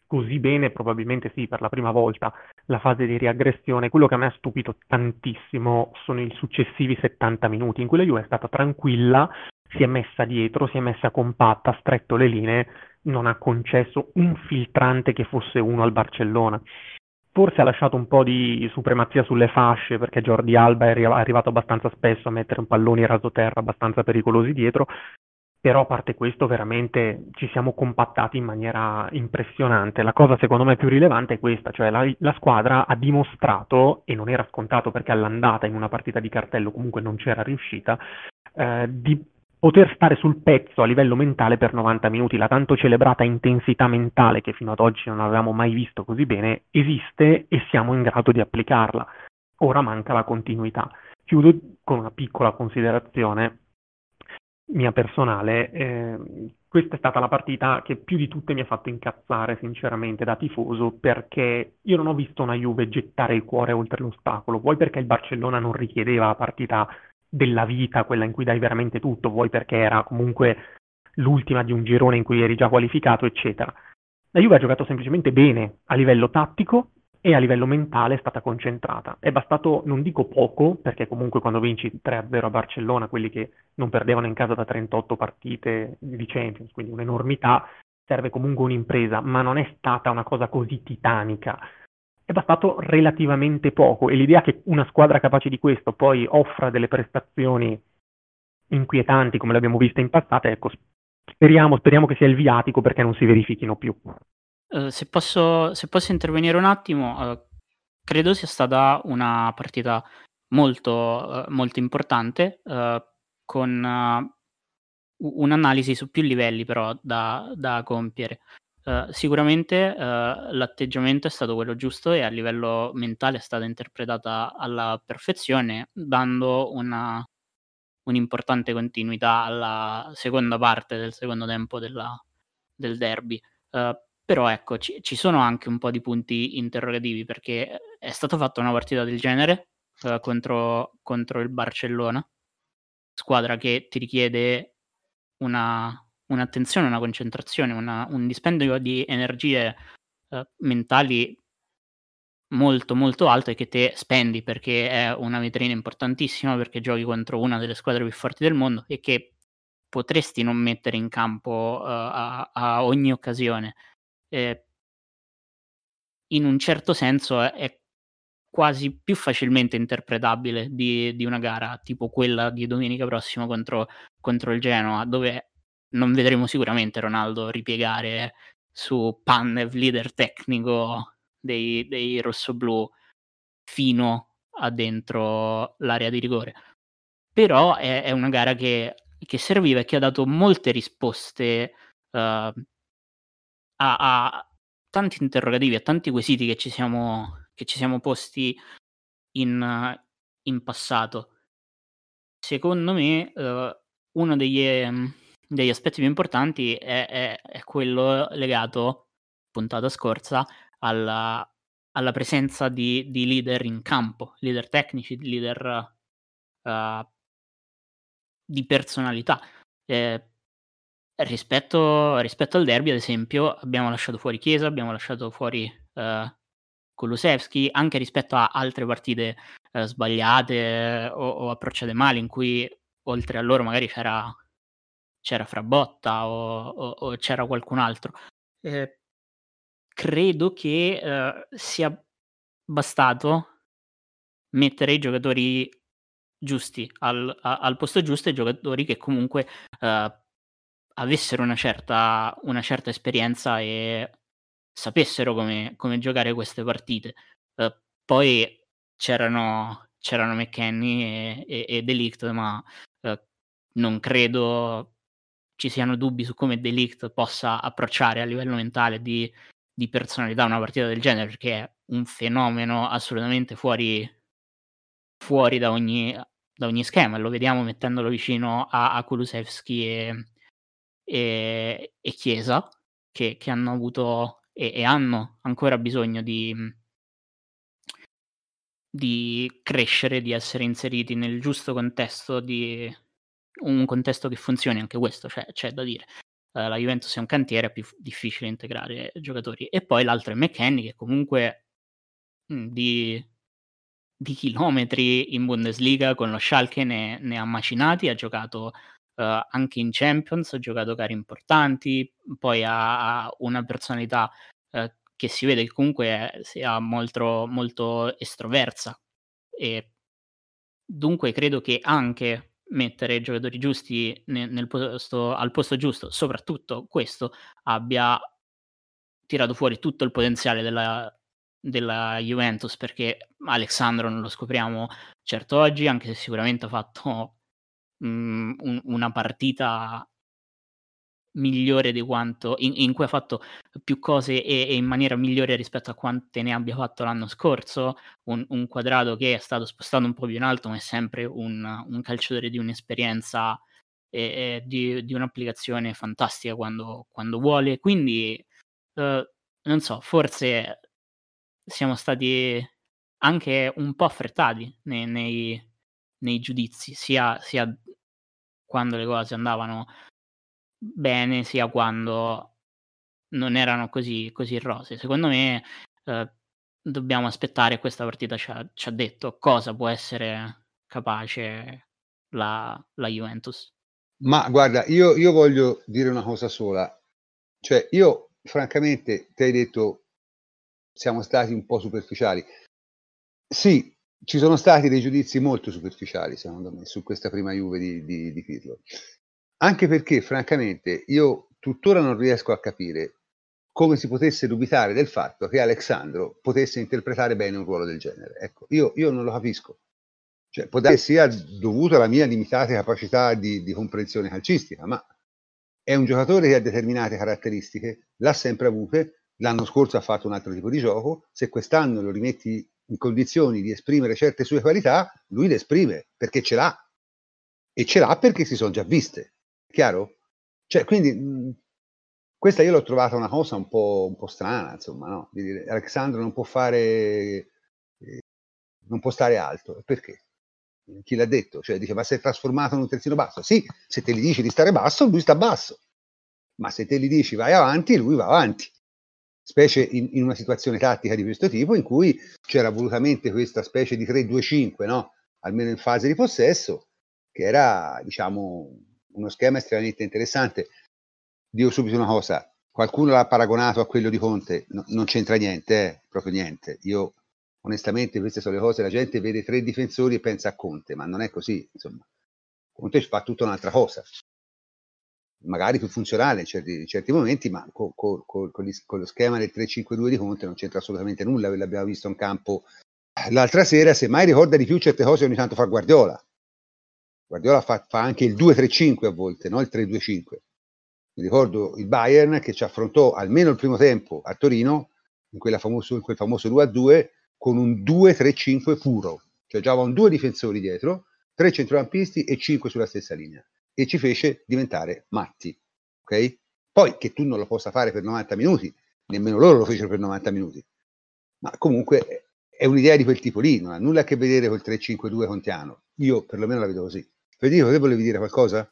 così bene, probabilmente sì, per la prima volta, la fase di riaggressione, quello che a me ha stupito tantissimo sono i successivi 70 minuti, in cui la Juve è stata tranquilla, si è messa dietro, si è messa compatta, ha stretto le linee, non ha concesso un filtrante che fosse uno al Barcellona forse ha lasciato un po' di supremazia sulle fasce perché Jordi Alba è arrivato abbastanza spesso a mettere un pallone rasoterra abbastanza pericolosi dietro, però a parte questo veramente ci siamo compattati in maniera impressionante. La cosa secondo me più rilevante è questa, cioè la, la squadra ha dimostrato, e non era scontato perché all'andata in una partita di cartello comunque non c'era riuscita, eh, di poter stare sul pezzo a livello mentale per 90 minuti, la tanto celebrata intensità mentale che fino ad oggi non avevamo mai visto così bene, esiste e siamo in grado di applicarla. Ora manca la continuità. Chiudo con una piccola considerazione mia personale. Eh, questa è stata la partita che più di tutte mi ha fatto incazzare, sinceramente, da tifoso, perché io non ho visto una Juve gettare il cuore oltre l'ostacolo, vuoi perché il Barcellona non richiedeva la partita della vita, quella in cui dai veramente tutto, vuoi perché era comunque l'ultima di un girone in cui eri già qualificato, eccetera. La Juve ha giocato semplicemente bene a livello tattico e a livello mentale è stata concentrata. È bastato, non dico poco, perché comunque quando vinci 3-0 a Barcellona, quelli che non perdevano in casa da 38 partite di Champions, quindi un'enormità, serve comunque un'impresa, ma non è stata una cosa così titanica è bastato relativamente poco e l'idea che una squadra capace di questo poi offra delle prestazioni inquietanti come le abbiamo viste in passato, ecco, speriamo, speriamo che sia il viatico perché non si verifichino più. Uh, se, posso, se, posso, intervenire un attimo, uh, credo sia stata una partita molto, uh, molto importante, con un'analisi su più livelli però da, da compiere. Uh, sicuramente uh, l'atteggiamento è stato quello giusto e a livello mentale è stata interpretata alla perfezione, dando una, un'importante continuità alla seconda parte del secondo tempo della, del derby. Uh, però ecco, ci, ci, sono anche un po' di punti interrogativi perché è stata fatta una partita del genere contro, contro il Barcellona, squadra che ti richiede una, un'attenzione, una concentrazione, una, un dispendio di energie eh, mentali molto molto alto e che te spendi perché è una vetrina importantissima perché giochi contro una delle squadre più forti del mondo e che potresti non mettere in campo uh, a, a, ogni occasione. Eh, in un certo senso è, è, quasi più facilmente interpretabile di, di, una gara tipo quella di domenica prossima contro, contro il Genoa, dove non vedremo sicuramente Ronaldo ripiegare su Pannev, leader tecnico dei, dei rossoblù, fino a dentro l'area di rigore. Però è, è una gara che, che, serviva e che ha dato molte risposte uh, a, a, tanti interrogativi, a tanti quesiti che ci siamo, che ci siamo posti in, in passato. Secondo me, uh, uno degli, um, degli aspetti più importanti è, è, è quello legato, puntata scorsa, alla, alla presenza di, di, leader in campo, leader tecnici, leader uh, di personalità. Eh, rispetto, rispetto, al derby, ad esempio, abbiamo lasciato fuori Chiesa, abbiamo lasciato fuori uh, Kulusevski, anche rispetto a altre partite uh, sbagliate o, o approcciate male, in cui oltre a loro magari c'era c'era Frabotta o, o, o c'era qualcun altro. Eh, credo che eh, sia bastato mettere i giocatori giusti al, a, al posto giusto e giocatori che comunque eh, avessero una certa, una certa, esperienza e sapessero come, come giocare queste partite. Eh, poi c'erano c'erano McKenny e, e, e Delict, ma eh, non credo ci siano dubbi su come Delict possa approcciare a livello mentale di, di personalità una partita del genere, perché è un fenomeno assolutamente fuori, fuori da, ogni, da ogni schema. Lo vediamo mettendolo vicino a, a Kulusevski e, e, e Chiesa, che, che, hanno avuto e, e hanno ancora bisogno di, di crescere, di essere inseriti nel giusto contesto, di un contesto che funzioni anche questo, cioè c'è da dire. Uh, la Juventus è un cantiere, è più difficile integrare giocatori. E poi l'altro è McKenny, che comunque mh, di, di, chilometri in Bundesliga con lo Schalke ne, ne ha macinati, ha giocato uh, anche in Champions, ha giocato gare importanti, poi ha, ha una personalità uh, che si vede che comunque sia molto, molto estroversa e dunque credo che anche mettere i giocatori giusti nel, nel posto, al posto giusto, soprattutto questo, abbia tirato fuori tutto il potenziale della, della Juventus perché Alessandro non lo scopriamo certo oggi, anche se sicuramente ha fatto mh, un, una partita migliore di quanto in, in, cui ha fatto più cose e, e, in maniera migliore rispetto a quante ne abbia fatto l'anno scorso un, un, quadrato che è stato spostato un po' più in alto ma è sempre un, un calciatore di un'esperienza e, e di, di, un'applicazione fantastica quando, quando vuole. Quindi eh, non so forse siamo stati anche un po' affrettati nei, nei, nei giudizi sia, sia quando le cose andavano bene sia quando non erano così, così rose. Secondo me eh, dobbiamo aspettare, questa partita ci ha, ci ha, detto cosa può essere capace la, la Juventus. Ma guarda, io, io, voglio dire una cosa sola, cioè io francamente ti hai detto siamo stati un po' superficiali. Sì, ci sono stati dei giudizi molto superficiali, secondo me, su questa prima Juve di, di, di Pirlo. Anche perché, francamente, io tuttora non riesco a capire come si potesse dubitare del fatto che Alessandro potesse interpretare bene un ruolo del genere. Ecco, io, io non lo capisco. Cioè, può darsi sia dovuto alla mia limitata capacità di, di comprensione calcistica, ma è un giocatore che ha determinate caratteristiche, l'ha sempre avute, l'anno scorso ha fatto un altro tipo di gioco, se quest'anno lo rimetti in condizioni di esprimere certe sue qualità, lui le esprime perché ce l'ha. E ce l'ha perché si sono già viste. Chiaro? Cioè, quindi mh, questa io l'ho trovata una cosa un po', un po strana, insomma, no? Di dire, Alessandro non può fare, eh, non può stare alto, perché? Chi l'ha detto? Cioè, dice, ma è trasformato in un terzino basso? Sì, se te gli dici di stare basso, lui sta basso. Ma se te gli dici vai avanti, lui va avanti. Specie in, in una situazione tattica di questo tipo, in cui c'era volutamente questa specie di 3-2-5, no? Almeno in fase di possesso, che era, diciamo, uno schema estremamente interessante. Dico subito una cosa, qualcuno l'ha paragonato a quello di Conte, no, non c'entra niente, eh, proprio niente. Io onestamente queste sono le cose, la gente vede tre difensori e pensa a Conte, ma non è così, insomma. Conte fa tutta un'altra cosa, magari più funzionale in certi, in certi momenti, ma con, con, con, con, lo schema del 3-5-2 di Conte non c'entra assolutamente nulla, l'abbiamo visto in campo l'altra sera, semmai ricorda di più certe cose ogni tanto fa Guardiola, Guardiola fa, fa anche il 2-3-5 a volte, no? il 3-2-5. Mi ricordo il Bayern che ci affrontò almeno il primo tempo a Torino, in, famoso, in quel famoso 2-2, con un 2-3-5 puro. Cioè giocavano due difensori dietro, tre centrocampisti e cinque sulla stessa linea. E ci fece diventare matti. Ok? Poi che tu non lo possa fare per 90 minuti, nemmeno loro lo fecero per 90 minuti. Ma comunque è un'idea di quel tipo lì, non ha nulla a che vedere col 3-5-2 contiano. Io perlomeno la vedo così. Federico, te volevi dire qualcosa?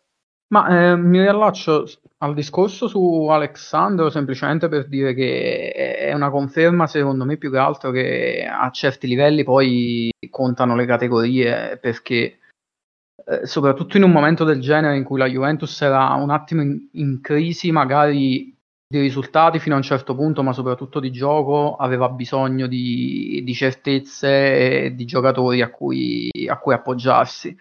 Ma eh, mi riallaccio al discorso su Alexandro semplicemente per dire che è una conferma, secondo me, più che altro che a certi livelli poi contano le categorie perché eh, soprattutto in un momento del genere in cui la Juventus era un attimo in, in crisi, magari di risultati fino a un certo punto, ma soprattutto di gioco, aveva bisogno di, di certezze e di giocatori a cui, a cui appoggiarsi.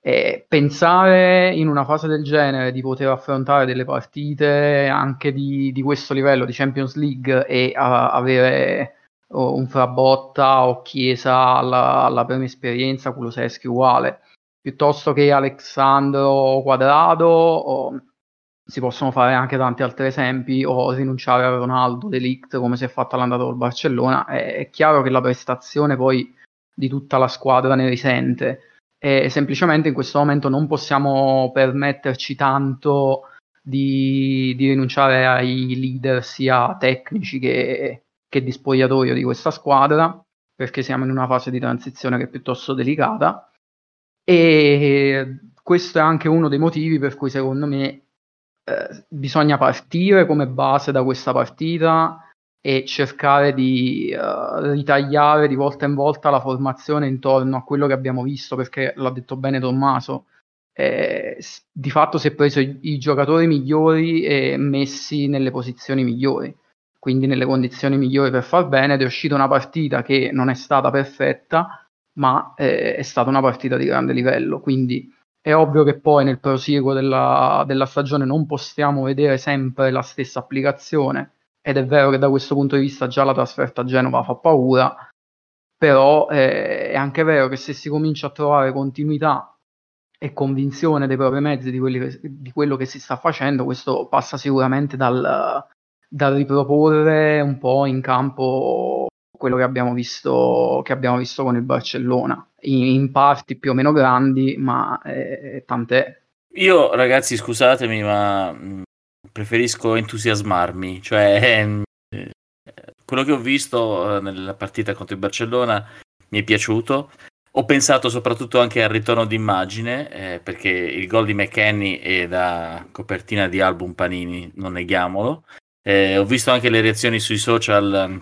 E pensare in una fase del genere di poter affrontare delle partite anche di, di questo livello di Champions League e a, avere un Frabotta o Chiesa alla, alla prima esperienza, Kuluseschi uguale, piuttosto che Alexandro Quadrado, o, si possono fare anche tanti altri esempi, o rinunciare a Ronaldo, Delict, come si è fatto all'andata col Barcellona, è, è chiaro che la prestazione poi di tutta la squadra ne risente, e semplicemente in questo momento non possiamo permetterci tanto di, di rinunciare ai leader sia tecnici che, che di spogliatoio di questa squadra, perché siamo in una fase di transizione che è piuttosto delicata. E questo è anche uno dei motivi per cui secondo me eh, bisogna partire come base da questa partita e cercare di uh, ritagliare di volta in volta la formazione intorno a quello che abbiamo visto, perché l'ha detto bene Tommaso. Eh, di fatto si è preso i, giocatori migliori e messi nelle posizioni migliori quindi nelle condizioni migliori per far bene ed è uscita una partita che non è stata perfetta, ma eh, è stata una partita di grande livello. Quindi è ovvio che poi nel prosieguo della, della stagione non possiamo vedere sempre la stessa applicazione, ed è vero che da questo punto di vista già la trasferta a Genova fa paura, però eh, è anche vero che se si comincia a trovare continuità e convinzione dei propri mezzi di, che, di quello che si sta facendo, questo passa sicuramente dal, da riproporre un po' in campo quello che abbiamo visto, che abbiamo visto con il Barcellona, in, in parti più o meno grandi, ma eh, tant'è. Io ragazzi scusatemi, ma mm, preferisco entusiasmarmi, cioè eh, quello che ho visto eh, nella partita contro il Barcellona mi è piaciuto. Ho pensato soprattutto anche al ritorno d'immagine, eh, perché il gol di McKenny è da copertina di album Panini, non neghiamolo. Eh, ho visto anche le reazioni sui social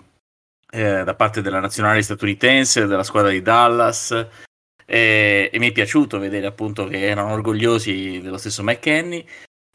eh, da parte della nazionale statunitense, della squadra di Dallas. Eh, e mi è piaciuto vedere appunto che erano orgogliosi dello stesso McKenny.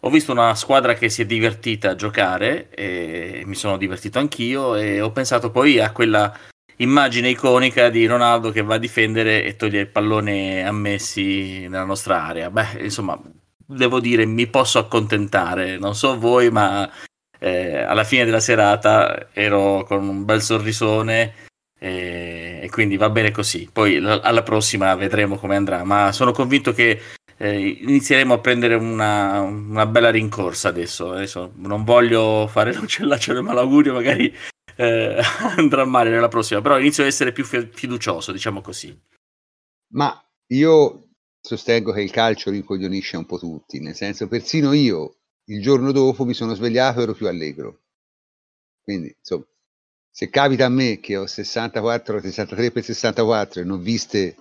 Ho visto una squadra che si è divertita a giocare e mi sono divertito anch'io e ho pensato poi a quella immagine iconica di Ronaldo che va a difendere e toglie il pallone a Messi nella nostra area. Beh, insomma, devo dire, mi posso accontentare. Non so voi, ma eh, alla fine della serata ero con un bel sorrisone eh, e quindi va bene così. Poi l- alla prossima vedremo come andrà, ma sono convinto che eh, inizieremo a prendere una, una, bella rincorsa adesso. adesso. Non voglio fare l'uccellaccio del malaugurio, magari eh, andrà male nella prossima, però inizio ad essere più fiducioso, diciamo così. Ma io sostengo che il calcio rincoglionisce un po' tutti, nel senso persino io il giorno dopo mi sono svegliato e ero più allegro. Quindi, insomma, se capita a me che ho 64, 63 per 64 e ho viste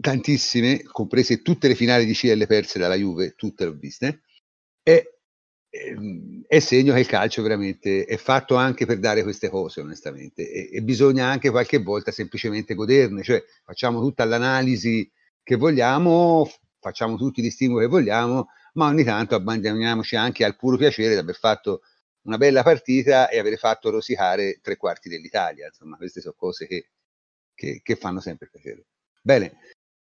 tantissime, comprese tutte le finali di CL perse dalla Juve, tutte le ho viste, è, ehm, è, segno che il calcio veramente è fatto anche per dare queste cose, onestamente, e, e bisogna anche qualche volta semplicemente goderne, cioè facciamo tutta l'analisi che vogliamo, facciamo tutti gli stimoli che vogliamo, ma ogni tanto abbandoniamoci anche al puro piacere di aver fatto una bella partita e aver fatto rosicare tre quarti dell'Italia. Insomma, queste sono cose che, che, che fanno sempre piacere. Bene,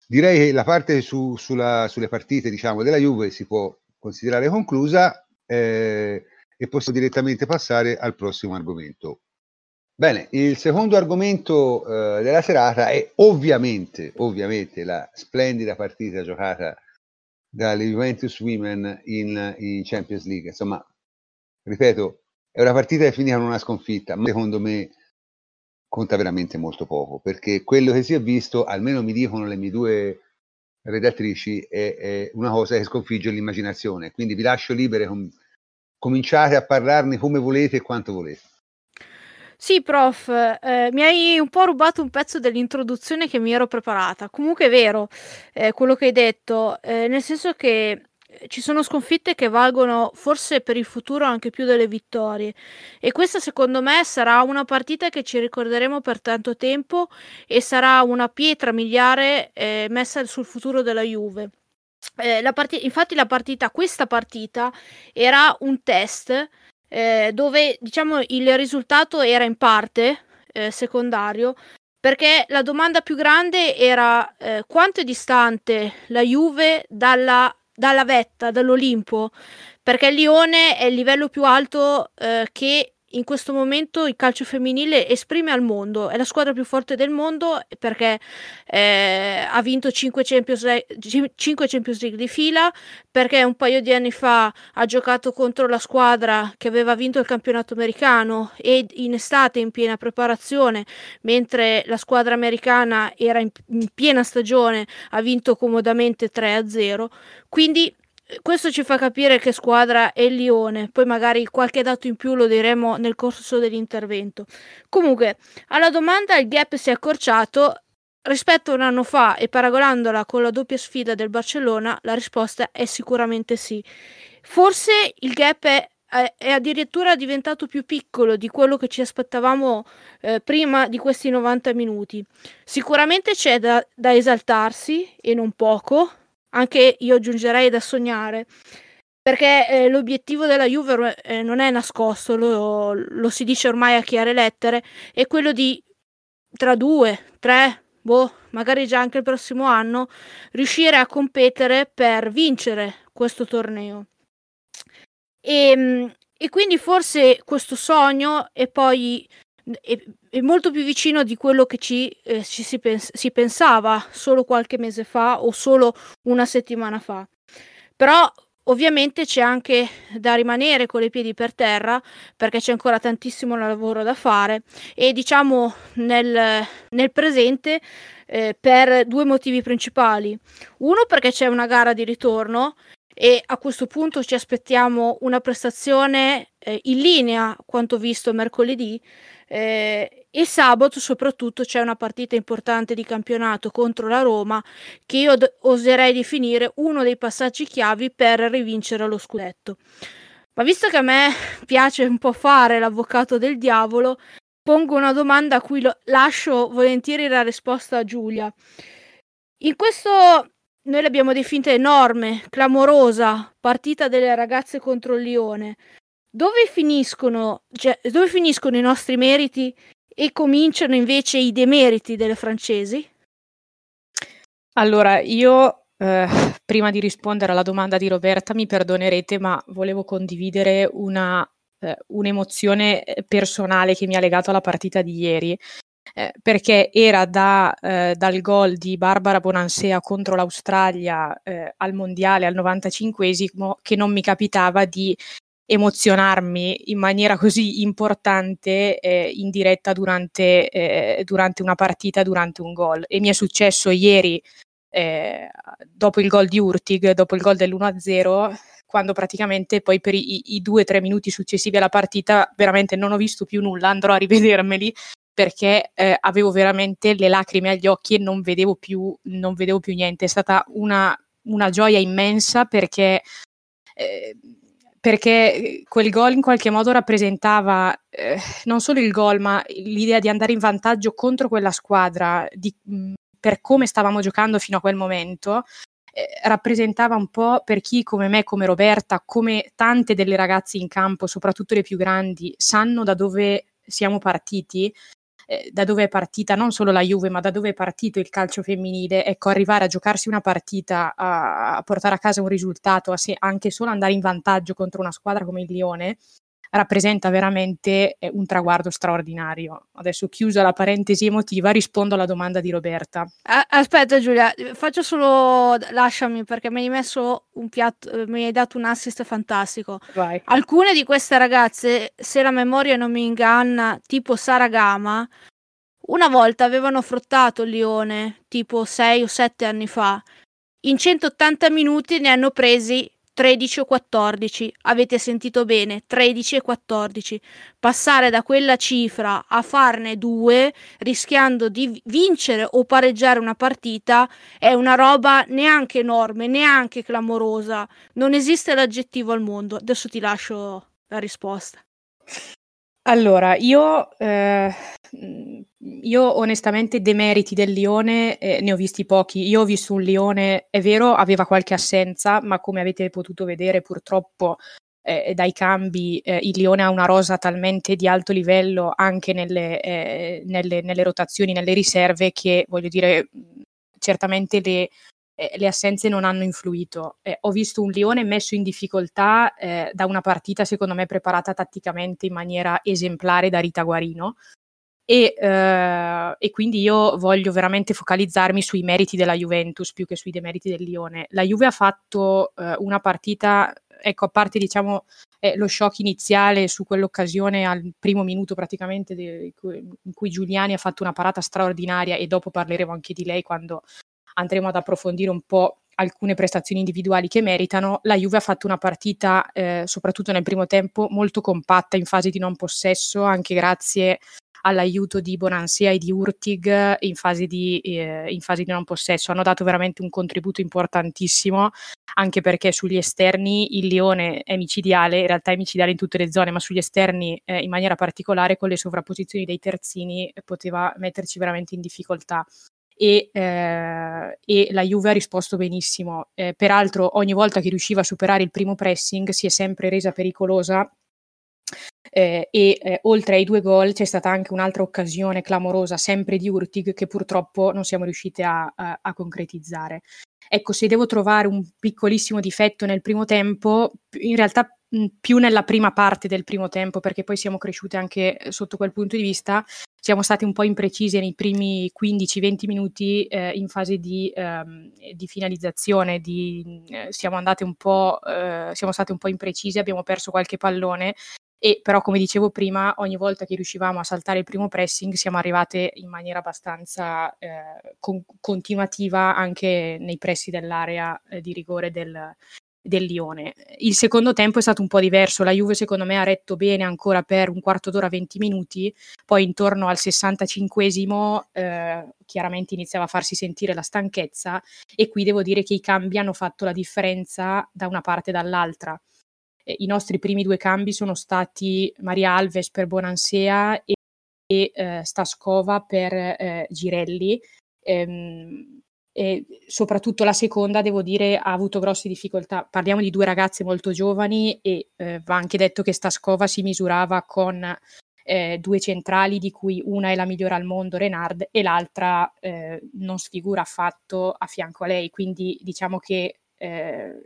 direi che la parte su, sulla, sulle partite diciamo, della Juve si può considerare conclusa eh, e possiamo direttamente passare al prossimo argomento. Bene, il secondo argomento eh, della serata è ovviamente, ovviamente la splendida partita giocata dalle Juventus Women in, in Champions League. Insomma, ripeto, è una partita che finita con una sconfitta, ma secondo me conta veramente molto poco, perché quello che si è visto, almeno mi dicono le mie due redattrici, è, è una cosa che sconfigge l'immaginazione. Quindi vi lascio libere, com- cominciate a parlarne come volete e quanto volete. Sì, prof, eh, mi hai un po' rubato un pezzo dell'introduzione che mi ero preparata. Comunque è vero eh, quello che hai detto, eh, nel senso che ci sono sconfitte che valgono forse per il futuro anche più delle vittorie e questa secondo me sarà una partita che ci ricorderemo per tanto tempo e sarà una pietra miliare eh, messa sul futuro della Juve. Eh, la part- infatti la partita, questa partita era un test eh, dove diciamo il risultato era in parte eh, secondario perché la domanda più grande era eh, quanto è distante la Juve dalla, dalla vetta, dall'Olimpo, perché il Lione è il livello più alto eh, che in questo momento il calcio femminile esprime al mondo, è la squadra più forte del mondo perché eh, ha vinto 5 Champions, League, 5 Champions League di fila, perché un paio di anni fa ha giocato contro la squadra che aveva vinto il campionato americano e in estate in piena preparazione, mentre la squadra americana era in, in piena stagione, ha vinto comodamente 3-0. Quindi questo ci fa capire che squadra è il Lione, poi magari qualche dato in più lo diremo nel corso dell'intervento. Comunque, alla domanda il gap si è accorciato rispetto a un anno fa e paragonandola con la doppia sfida del Barcellona, la risposta è sicuramente sì. Forse il gap è, è addirittura diventato più piccolo di quello che ci aspettavamo eh, prima di questi 90 minuti. Sicuramente c'è da, da esaltarsi e non poco, anche io aggiungerei da sognare, perché eh, l'obiettivo della Juve eh, non è nascosto, lo, lo, si dice ormai a chiare lettere, è quello di tra due, tre, boh, magari già anche il prossimo anno, riuscire a competere per vincere questo torneo. E, ehm, e quindi forse questo sogno è poi è, è, molto più vicino di quello che ci, eh, ci si, pens- si, pensava solo qualche mese fa o solo una settimana fa. Però ovviamente c'è anche da rimanere con i piedi per terra perché c'è ancora tantissimo lavoro da fare e diciamo nel, nel presente eh, per due motivi principali. Uno perché c'è una gara di ritorno e a questo punto ci aspettiamo una prestazione eh, in linea quanto visto mercoledì eh, e sabato soprattutto c'è una partita importante di campionato contro la Roma che io d- oserei definire uno dei passaggi chiavi per rivincere lo scudetto. Ma visto che a me piace un po' fare l'avvocato del diavolo, pongo una domanda a cui lo- lascio volentieri la risposta a Giulia. In questo noi l'abbiamo definita enorme, clamorosa partita delle ragazze contro il Lione. Dove finiscono, cioè, dove finiscono i nostri meriti e cominciano invece i demeriti delle francesi? Allora, io eh, prima di rispondere alla domanda di Roberta mi perdonerete, ma volevo condividere una, eh, un'emozione personale che mi ha legato alla partita di ieri eh, perché era da, eh, dal gol di Barbara Bonansea contro l'Australia eh, al mondiale al 95esimo che non mi capitava di emozionarmi in maniera così importante eh, in diretta durante, eh, durante, una partita, durante un gol. E mi è successo ieri, eh, dopo il gol di Urtig, dopo il gol dell'1-0, quando praticamente poi per i, i due o tre minuti successivi alla partita veramente non ho visto più nulla, andrò a rivedermeli perché eh, avevo veramente le lacrime agli occhi e non vedevo più, non vedevo più niente. È stata una, una gioia immensa perché, eh, perché quel gol in qualche modo rappresentava eh, non solo il gol, ma l'idea di andare in vantaggio contro quella squadra, di, mh, per come stavamo giocando fino a quel momento. Eh, rappresentava un po' per chi come me, come Roberta, come tante delle ragazze in campo, soprattutto le più grandi, sanno da dove siamo partiti, eh, da dove è partita non solo la Juve, ma da dove è partito il calcio femminile, ecco, arrivare a giocarsi una partita, a, a portare a casa un risultato, a se, anche solo andare in vantaggio contro una squadra come il Lione, rappresenta veramente eh, un traguardo straordinario. Adesso chiusa la parentesi emotiva, rispondo alla domanda di Roberta. Aspetta Giulia, faccio solo lasciami perché mi hai messo un piatto, eh, mi hai dato un assist fantastico. Vai. Alcune di queste ragazze, se la memoria non mi inganna, tipo Sara Gama, una volta avevano frottato il Lione, tipo 6 o 7 anni fa. In 180 minuti ne hanno presi 13 o 14, avete sentito bene, 13 e 14. Passare da quella cifra a farne due, rischiando di vincere o pareggiare una partita, è una roba neanche enorme, neanche clamorosa. Non esiste l'aggettivo al mondo. Adesso ti lascio la risposta. Allora, io, eh, io onestamente demeriti del Lione eh, ne ho visti pochi. Io ho visto un Lione, è vero, aveva qualche assenza, ma come avete potuto vedere purtroppo eh, dai cambi eh, il Lione ha una rosa talmente di alto livello anche nelle, eh, nelle, nelle rotazioni, nelle riserve che voglio dire, certamente le, eh, le assenze non hanno influito. Eh, ho visto un Lione messo in difficoltà eh, da una partita secondo me preparata tatticamente in maniera esemplare da Rita Guarino, e, eh, e, quindi io voglio veramente focalizzarmi sui meriti della Juventus più che sui demeriti del Lione. La Juve ha fatto eh, una partita, ecco, a parte diciamo eh, lo shock iniziale su quell'occasione al primo minuto praticamente de, in cui Giuliani ha fatto una parata straordinaria e dopo parleremo anche di lei quando andremo ad approfondire un po' alcune prestazioni individuali che meritano, la Juve ha fatto una partita, eh, soprattutto nel primo tempo, molto compatta in fase di non possesso, anche grazie all'aiuto di Bonansia e di Urtig in fase di, eh, in fase di non possesso. Hanno dato veramente un contributo importantissimo, anche perché sugli esterni il Lione è micidiale, in realtà è micidiale in tutte le zone, ma sugli esterni eh, in maniera particolare con le sovrapposizioni dei terzini poteva metterci veramente in difficoltà. E, eh, e, la Juve ha risposto benissimo. Eh, peraltro, ogni volta che riusciva a superare il primo pressing si è sempre resa pericolosa eh, e eh, oltre ai due gol c'è stata anche un'altra occasione clamorosa, sempre di Urtig, che purtroppo non siamo riusciti a, a, a concretizzare. Ecco, se devo trovare un piccolissimo difetto nel primo tempo, in realtà più nella prima parte del primo tempo, perché poi siamo cresciute anche eh, sotto quel punto di vista, siamo stati un po' imprecise nei primi 15-20 minuti eh, in fase di, ehm, di finalizzazione, di, eh, siamo andate un po', eh, siamo state un po' imprecise, abbiamo perso qualche pallone e però come dicevo prima ogni volta che riuscivamo a saltare il primo pressing siamo arrivate in maniera abbastanza eh, con- continuativa anche nei pressi dell'area eh, di rigore del, del Lione. Il secondo tempo è stato un po' diverso, la Juve secondo me ha retto bene ancora per un quarto d'ora, 20 minuti, poi intorno al 65esimo eh, chiaramente iniziava a farsi sentire la stanchezza. E qui devo dire che i cambi hanno fatto la differenza da una parte e dall'altra eh, i nostri primi due cambi sono stati Maria Alves per Bonansea e, e eh, Staskova per eh, Girelli. Ehm, e soprattutto la seconda, devo dire, ha avuto grosse difficoltà. Parliamo di due ragazze molto giovani e eh, va anche detto che Staskova si misurava con eh, due centrali, di cui una è la migliore al mondo, Renard, e l'altra eh, non sfigura affatto a fianco a lei. Quindi diciamo che eh,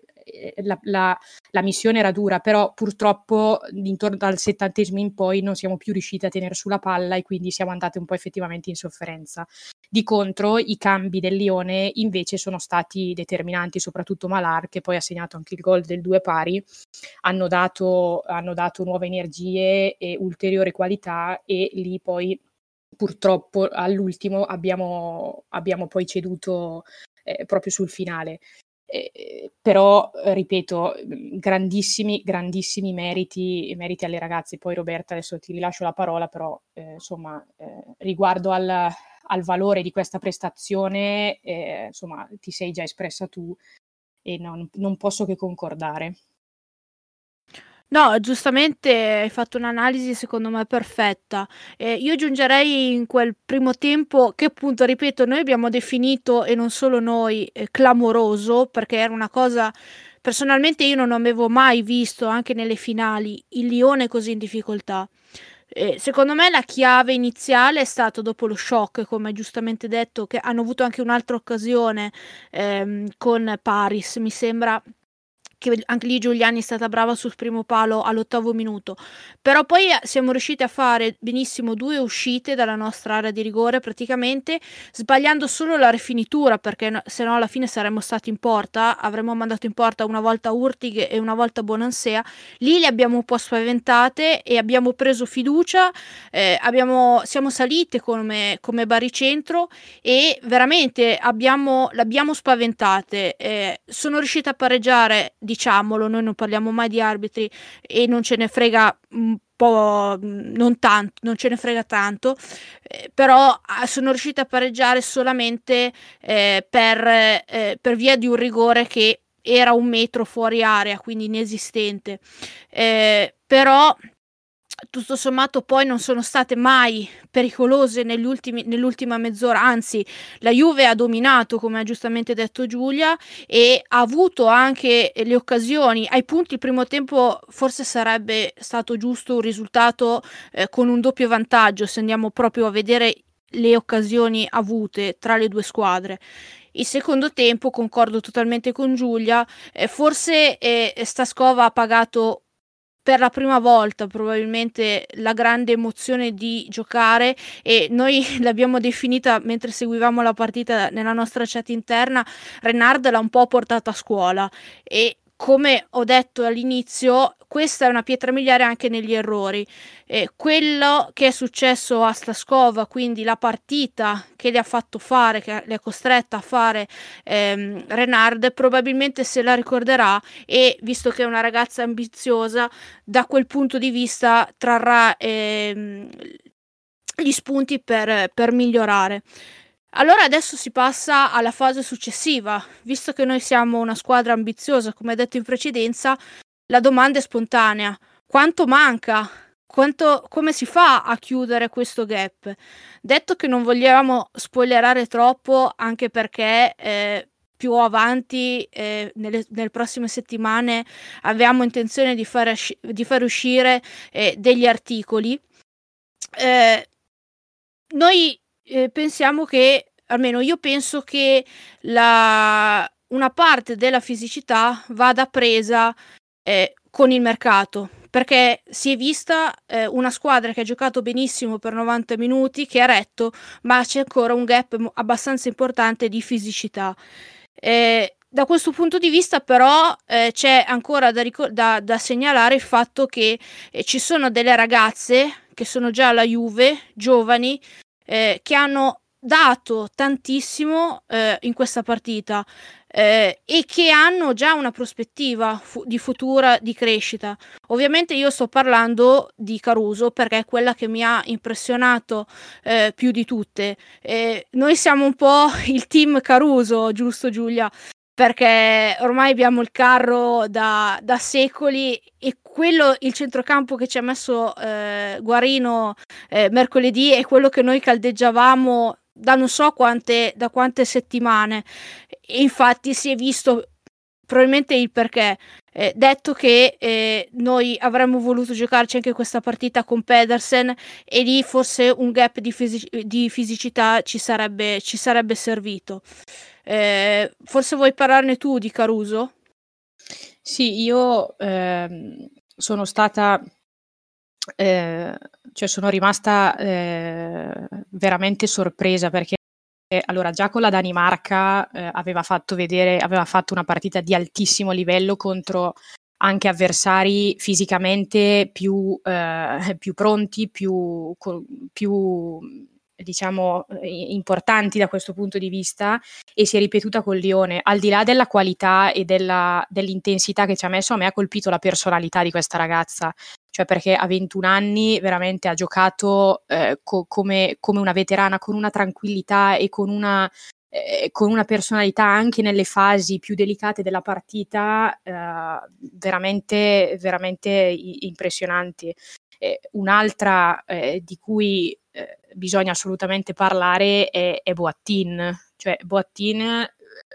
la, la, la, missione era dura, però purtroppo intorno dal settantesimo in poi non siamo più riusciti a tenere sulla palla e quindi siamo andati un po' effettivamente in sofferenza. Di contro, i cambi del Lione invece sono stati determinanti, soprattutto Malar, che poi ha segnato anche il gol del due pari, hanno dato, hanno dato nuove energie e ulteriore qualità e lì poi purtroppo all'ultimo abbiamo, abbiamo poi ceduto eh, proprio sul finale. Eh, però, ripeto, grandissimi, grandissimi meriti, meriti alle ragazze. Poi Roberta, adesso ti rilascio la parola, però eh, insomma, eh, riguardo al, al, valore di questa prestazione, eh, insomma, ti sei già espressa tu e non, non posso che concordare. No, giustamente hai fatto un'analisi secondo me perfetta. Ehm, io aggiungerei in quel primo tempo che appunto, ripeto, noi abbiamo definito, e non solo noi, ehm, clamoroso, perché era una cosa personalmente io non avevo mai visto, anche nelle finali, il Lione così in difficoltà. Ehm, secondo me la chiave iniziale è stato dopo lo shock, come giustamente detto, che hanno avuto anche un'altra occasione, ehm, con Paris, mi sembra che anche lì Giuliani è stata brava sul primo palo all'ottavo minuto, però poi eh, siamo riusciti a fare benissimo due uscite dalla nostra area di rigore praticamente sbagliando solo la rifinitura perché se no alla fine saremmo stati in porta, avremmo mandato in porta una volta Urtig e una volta Bonansea, lì le abbiamo un po' spaventate e abbiamo preso fiducia, eh, abbiamo, siamo salite come, come baricentro e veramente abbiamo, l'abbiamo spaventate, eh, sono riuscita a pareggiare diciamolo, noi non parliamo mai di arbitri e non ce ne frega un po', non tanto, non ce ne frega tanto, eh, però ah, sono riuscita a pareggiare solamente eh, per, eh, per via di un rigore che era un metro fuori area, quindi inesistente. Eh, però tutto sommato poi non sono state mai pericolose nell'ultima mezz'ora, anzi la Juve ha dominato come ha giustamente detto Giulia e ha avuto anche le occasioni, ai punti il primo tempo forse sarebbe stato giusto un risultato eh, con un doppio vantaggio se andiamo proprio a vedere le occasioni avute tra le due squadre. Il secondo tempo, concordo totalmente con Giulia, eh, forse eh, Staskova ha pagato per la prima volta probabilmente la grande emozione di giocare e noi l'abbiamo definita mentre seguivamo la partita nella nostra chat interna, Renard l'ha un po' portata a scuola e come ho detto all'inizio, questa è una pietra miliare anche negli errori. Eh, quello che è successo a Staskova, quindi la partita che le ha fatto fare, che le ha costretta a fare ehm, Renard, probabilmente se la ricorderà e visto che è una ragazza ambiziosa, da quel punto di vista trarrà ehm, gli spunti per, per migliorare. Allora adesso si passa alla fase successiva. Visto che noi siamo una squadra ambiziosa, come detto in precedenza, la domanda è spontanea. Quanto manca? Quanto, come si fa a chiudere questo gap? Detto che non vogliamo spoilerare troppo, anche perché eh, più avanti, eh, nelle, nelle, prossime settimane, abbiamo intenzione di fare, di far uscire eh, degli articoli. Eh, noi eh, pensiamo che, almeno io penso che la, una parte della fisicità vada presa eh, con il mercato perché si è vista eh, una squadra che ha giocato benissimo per 90 minuti, che ha retto, ma c'è ancora un gap abbastanza importante di fisicità. Eh, da questo punto di vista, però, eh, c'è ancora da, ricor- da, da, segnalare il fatto che eh, ci sono delle ragazze che sono già alla Juve, giovani, eh, che hanno dato tantissimo eh, in questa partita eh, e che hanno già una prospettiva fu- di futura di crescita. Ovviamente io sto parlando di Caruso perché è quella che mi ha impressionato eh, più di tutte. Noi siamo un po' il team Caruso, giusto Giulia? perché ormai abbiamo il carro da, da, secoli e quello, il centrocampo che ci ha messo eh, Guarino eh, mercoledì è quello che noi caldeggiavamo da non so quante, da quante settimane. E infatti si è visto probabilmente il perché. Eh, detto che eh, noi avremmo voluto giocarci anche questa partita con Pedersen e lì forse un gap di, fisic- di fisicità ci sarebbe, ci sarebbe servito. Eh, forse vuoi parlarne tu di Caruso? Sì, io ehm, sono stata, eh, cioè sono rimasta eh, veramente sorpresa perché allora già con la Danimarca eh, aveva fatto vedere, aveva fatto una partita di altissimo livello contro anche avversari fisicamente più, eh, più pronti, più, più diciamo, importanti da questo punto di vista e si è ripetuta con Lione. Al di là della qualità e della, dell'intensità che ci ha messo, a me ha colpito la personalità di questa ragazza, cioè perché a 21 anni veramente ha giocato eh, co- come, come, una veterana, con una tranquillità e con una, eh, con una personalità anche nelle fasi più delicate della partita eh, veramente, veramente impressionanti. un'altra eh, di cui eh, bisogna assolutamente parlare è, è Boattin, cioè Boattin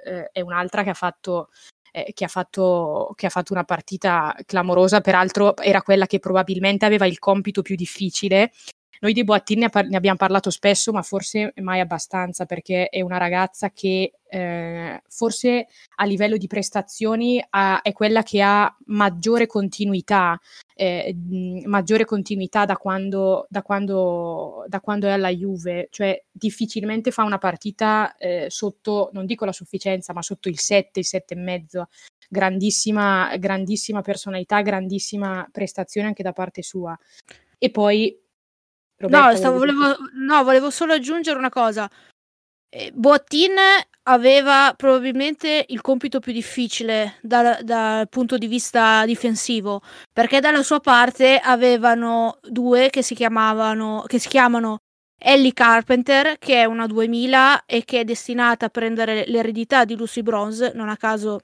eh, è un'altra che ha fatto eh, che, ha fatto, che ha fatto una partita clamorosa, peraltro era quella che probabilmente aveva il compito più difficile. Noi di Boattin ne, par- ne, abbiamo parlato spesso, ma forse mai abbastanza, perché è una ragazza che eh, forse a livello di prestazioni ha, è quella che ha maggiore continuità, eh, maggiore continuità da quando, da, quando, da quando, è alla Juve, cioè difficilmente fa una partita eh, sotto, non dico la sufficienza, ma sotto il 7, il 7 e mezzo. Grandissima, grandissima personalità, grandissima prestazione anche da parte sua. E poi Roberta, no, stavo, volevo, no, volevo solo aggiungere una cosa. Eh, Boattin aveva probabilmente il compito più difficile dal, dal, punto di vista difensivo, perché dalla sua parte avevano due che si chiamavano che si chiamano Ellie Carpenter, che è una 2000 e che è destinata a prendere l'eredità di Lucy Bronze, non a caso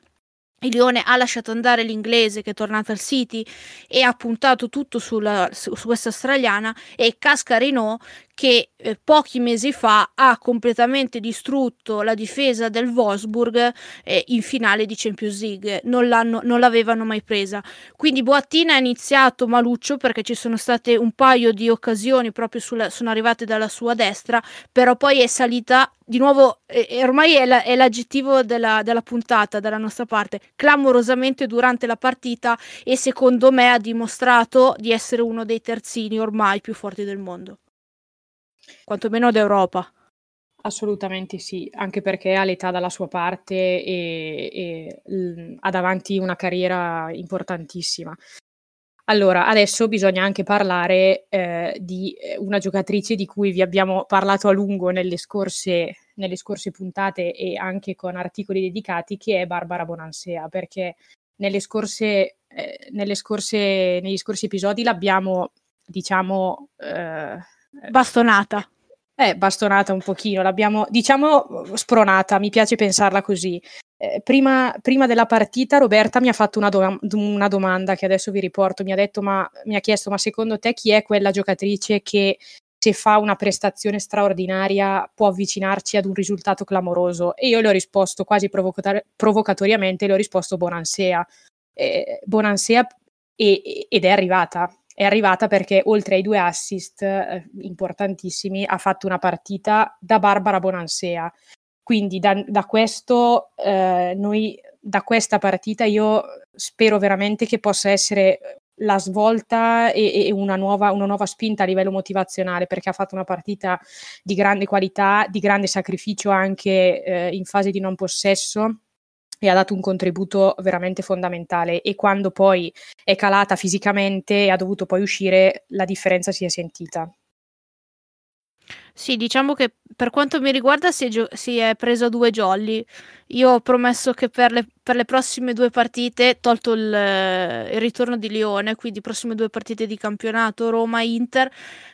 il Lione ha lasciato andare l'inglese che è tornata al City e ha puntato tutto sulla, su, su, questa australiana e Cascarino che eh, pochi mesi fa ha completamente distrutto la difesa del Wolfsburg eh, in finale di Champions League, non, non l'avevano mai presa. Quindi Boattina ha iniziato maluccio perché ci sono state un paio di occasioni proprio sulla, sono arrivate dalla sua destra, però poi è salita di nuovo, eh, ormai è, la, è l'aggettivo della, della, puntata dalla nostra parte, clamorosamente durante la partita e secondo me ha dimostrato di essere uno dei terzini ormai più forti del mondo quantomeno d'Europa. Assolutamente sì, anche perché ha l'età dalla sua parte e, e l- ha davanti una carriera importantissima. Allora, adesso bisogna anche parlare eh, di eh, una giocatrice di cui vi abbiamo parlato a lungo nelle scorse, nelle scorse puntate e anche con articoli dedicati, che è Barbara Bonansea, perché nelle scorse, eh, nelle scorse, negli scorsi episodi l'abbiamo, diciamo, eh, bastonata. Eh, bastonata un pochino, l'abbiamo, diciamo, spronata, mi piace pensarla così. Eh, prima, prima, della partita Roberta mi ha fatto una, do- una, domanda che adesso vi riporto, mi ha, detto, ma, mi ha chiesto ma secondo te chi è quella giocatrice che se fa una prestazione straordinaria può avvicinarci ad un risultato clamoroso? E io le ho risposto quasi provocator- provocatoriamente, le ho risposto Bonansea. Eh, Bonansea e- ed è arrivata, è arrivata perché oltre ai due assist eh, importantissimi ha fatto una partita da Barbara Bonansea. Quindi da, da questo eh, noi da questa partita io spero veramente che possa essere la svolta e, e una, nuova, una, nuova, spinta a livello motivazionale perché ha fatto una partita di grande qualità, di grande sacrificio anche eh, in fase di non possesso e ha dato un contributo veramente fondamentale e quando poi è calata fisicamente e ha dovuto poi uscire la differenza si è sentita. Sì, diciamo che per quanto mi riguarda si è, gio- si è preso due jolly. Io ho promesso che per le, per le prossime due partite, tolto il, il, ritorno di Lione, quindi prossime due partite di campionato, Roma-Inter,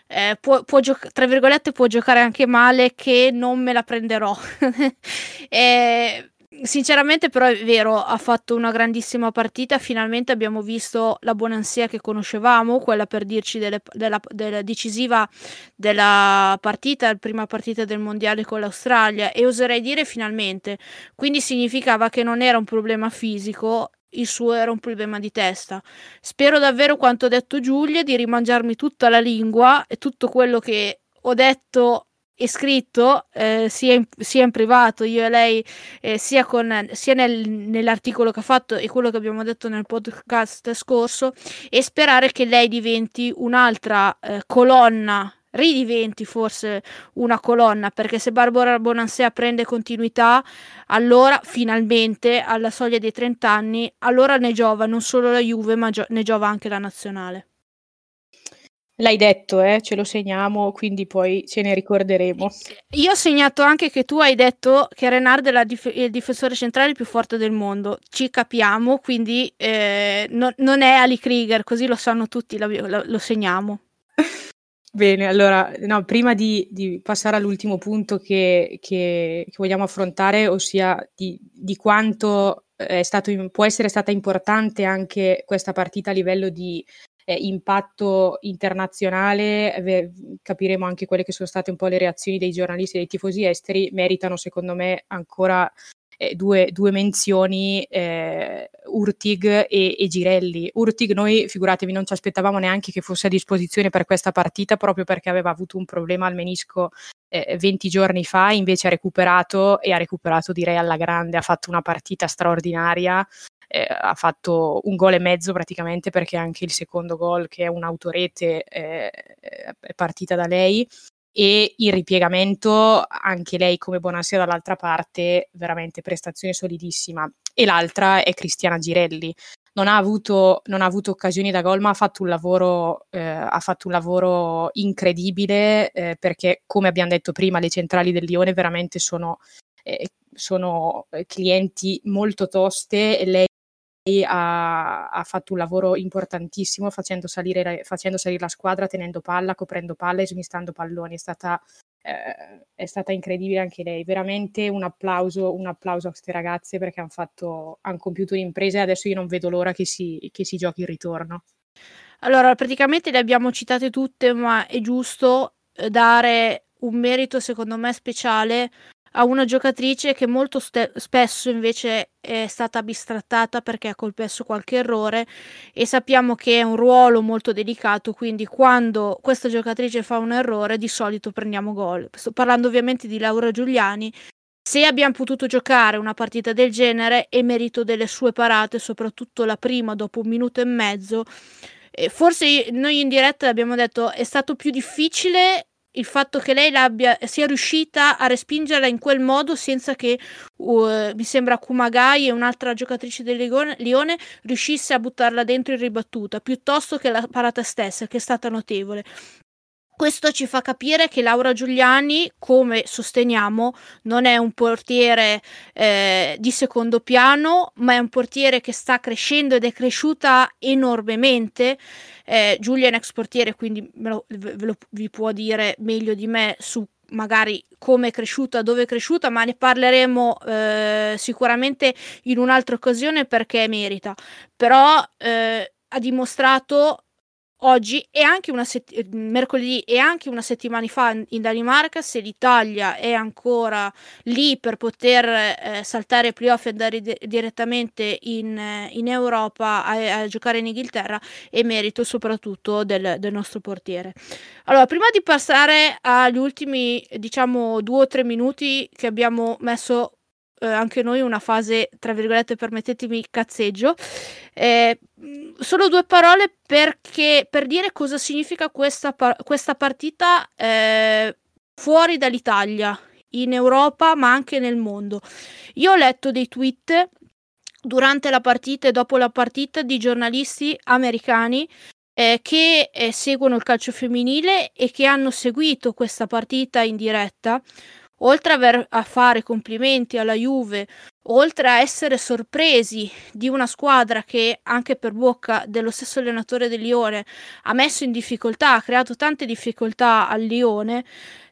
eh, può, può gioc- tra virgolette può giocare anche male che non me la prenderò. eh, Sinceramente, però, è vero, ha fatto una grandissima partita. Finalmente abbiamo visto la buonansia che conoscevamo, quella per dirci delle, della, della, decisiva della partita, la prima partita del mondiale con l'Australia. E oserei dire finalmente. Quindi significava che non era un problema fisico, il suo era un problema di testa. Spero davvero, quanto ha detto Giulia, di rimangiarmi tutta la lingua e tutto quello che ho detto scritto eh, sia, in, sia, in, privato io e lei eh, sia, con, sia nel, nell'articolo che ha fatto e quello che abbiamo detto nel podcast scorso e sperare che lei diventi un'altra eh, colonna ridiventi forse una colonna perché se Barbara Bonansea prende continuità allora finalmente alla soglia dei 30 anni allora ne giova non solo la Juve ma gio- ne giova anche la nazionale L'hai detto, eh? ce lo segniamo, quindi poi ce ne ricorderemo. Io ho segnato anche che tu hai detto che Renard è dif- il difensore centrale più forte del mondo. Ci capiamo, quindi eh, no, non è Ali Krieger, così lo sanno tutti, lo, lo, lo segniamo. Bene, allora, no, prima di, di, passare all'ultimo punto che, che, che vogliamo affrontare, ossia di, di quanto stato, può essere stata importante anche questa partita a livello di eh, impatto internazionale, eh, capiremo anche quelle che sono state un po' le reazioni dei giornalisti e dei tifosi esteri, meritano secondo me ancora eh, due, due, menzioni, eh, Urtig e, e, Girelli. Urtig noi, figuratevi, non ci aspettavamo neanche che fosse a disposizione per questa partita proprio perché aveva avuto un problema al menisco eh, 20 giorni fa, invece ha recuperato e ha recuperato direi alla grande, ha fatto una partita straordinaria, eh, ha fatto un gol e mezzo praticamente perché anche il secondo gol che è un'autorete eh, è partita da lei. E il ripiegamento anche lei come Bonassia dall'altra parte veramente prestazione solidissima. E l'altra è Cristiana Girelli. Non ha avuto, non ha avuto occasioni da gol ma ha fatto un lavoro, eh, ha fatto un lavoro incredibile eh, perché come abbiamo detto prima le centrali del Lione veramente sono, eh, sono clienti molto toste e lei ha, ha, fatto un lavoro importantissimo facendo salire, facendo salire, la squadra, tenendo palla, coprendo palla e smistando palloni. È stata eh, è stata incredibile anche lei. Veramente un applauso, un applauso a queste ragazze perché hanno fatto, hanno compiuto un'impresa e adesso io non vedo l'ora che si, che si giochi il ritorno. Allora, praticamente le abbiamo citate tutte, ma è giusto eh, dare un merito, secondo me, speciale a una giocatrice che molto ste- spesso invece è stata bistrattata perché ha colpesso qualche errore e sappiamo che è un ruolo molto delicato, quindi quando questa giocatrice fa un errore di solito prendiamo gol. Sto parlando ovviamente di Laura Giuliani. Se abbiamo potuto giocare una partita del genere è merito delle sue parate, soprattutto la prima dopo un minuto e mezzo. Forse noi in diretta abbiamo detto è stato più difficile il fatto che lei sia riuscita a respingerla in quel modo senza che uh, mi sembra Kumagai e un'altra giocatrice del Lione, Lione riuscisse a buttarla dentro in ribattuta piuttosto che la parata stessa che è stata notevole questo ci fa capire che Laura Giuliani, come sosteniamo, non è un portiere eh, di secondo piano, ma è un portiere che sta crescendo ed è cresciuta enormemente. Eh, Giulia è un ex portiere, quindi lo, lo, vi può dire meglio di me su magari come è cresciuta, dove è cresciuta, ma ne parleremo eh, sicuramente in un'altra occasione perché merita. Però eh, ha dimostrato oggi e anche una set- eh, mercoledì e anche una settimana fa in Danimarca se l'Italia è ancora lì per poter eh, saltare playoff e andare di- direttamente in, eh, in Europa a-, a, giocare in Inghilterra è merito soprattutto del, del, nostro portiere. Allora prima di passare agli ultimi diciamo due o tre minuti che abbiamo messo eh, anche noi una fase, tra virgolette, permettetemi cazzeggio. Eh, solo due parole perché, per dire cosa significa questa, par- questa partita eh, fuori dall'Italia, in Europa, ma anche nel mondo. Io ho letto dei tweet durante la partita e dopo la partita di giornalisti americani eh, che eh, seguono il calcio femminile e che hanno seguito questa partita in diretta oltre aver, a fare complimenti alla Juve, oltre a essere sorpresi di una squadra che anche per bocca dello stesso allenatore del Lione ha messo in difficoltà, ha creato tante difficoltà al Lione,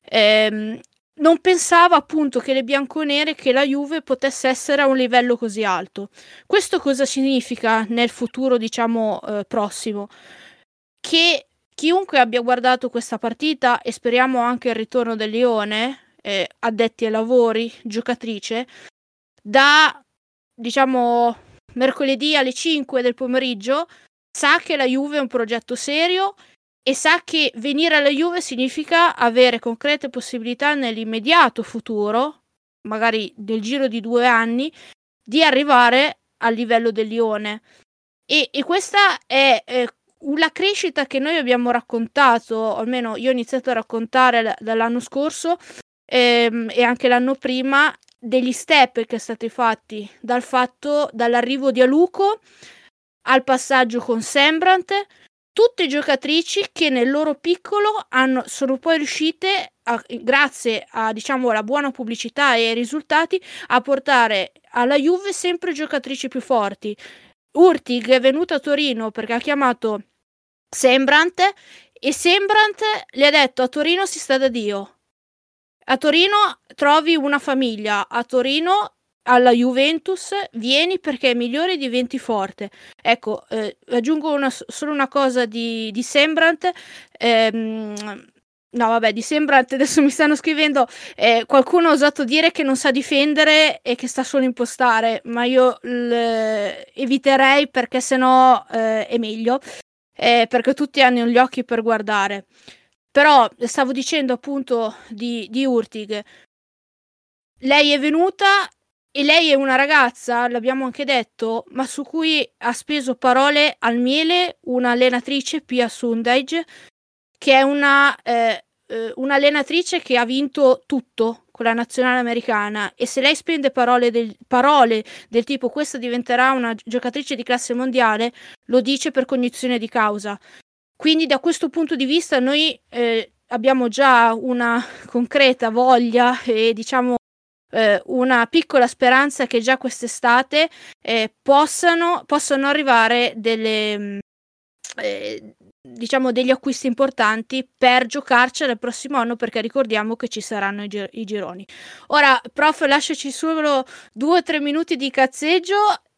ehm, non pensava appunto che le bianconere, che la Juve potesse essere a un livello così alto. Questo cosa significa nel futuro, diciamo, eh, prossimo? Che chiunque abbia guardato questa partita e speriamo anche il ritorno del Lione, eh, addetti ai lavori, giocatrice, da diciamo mercoledì alle 5 del pomeriggio sa che la Juve è un progetto serio e sa che venire alla Juve significa avere concrete possibilità nell'immediato futuro, magari nel giro di due anni, di arrivare al livello del Lione. E, e questa è eh, la crescita che noi abbiamo raccontato, almeno io ho iniziato a raccontare l- dall'anno scorso, ehm, e anche l'anno prima degli step che sono stati fatti dal fatto dall'arrivo di Aluco al passaggio con Sembrant tutte giocatrici che nel loro piccolo hanno, sono poi riuscite a, grazie a diciamo alla buona pubblicità e ai risultati a portare alla Juve sempre giocatrici più forti. Urtig è venuto a Torino perché ha chiamato Sembrant e Sembrant le ha detto a Torino si sta da Dio a Torino trovi una famiglia, a Torino alla Juventus vieni perché è migliore e diventi forte. Ecco, eh, aggiungo una, solo una cosa di, di Sembrant. Ehm, no, vabbè, di Sembrant adesso mi stanno scrivendo. Eh, qualcuno ha osato dire che non sa difendere e che sta solo impostare, ma io eviterei perché sennò eh, è meglio. Eh, perché tutti hanno gli occhi per guardare. Però stavo dicendo appunto di, di Urtig. Lei è venuta e lei è una ragazza, l'abbiamo anche detto, ma su cui ha speso parole al miele un'allenatrice, Pia Sundage, che è una, eh, eh, un'allenatrice che ha vinto tutto con la nazionale americana e se lei spende parole del, parole del tipo questa diventerà una giocatrice di classe mondiale, lo dice per cognizione di causa. Quindi da questo punto di vista noi eh, abbiamo già una concreta voglia e diciamo eh, una piccola speranza che già quest'estate eh, possano, possano arrivare delle, mm, eh, diciamo degli acquisti importanti per giocarcela il prossimo anno perché ricordiamo che ci saranno i, gi- i gironi. Ora, prof, lasciaci solo due o tre minuti di cazzeggio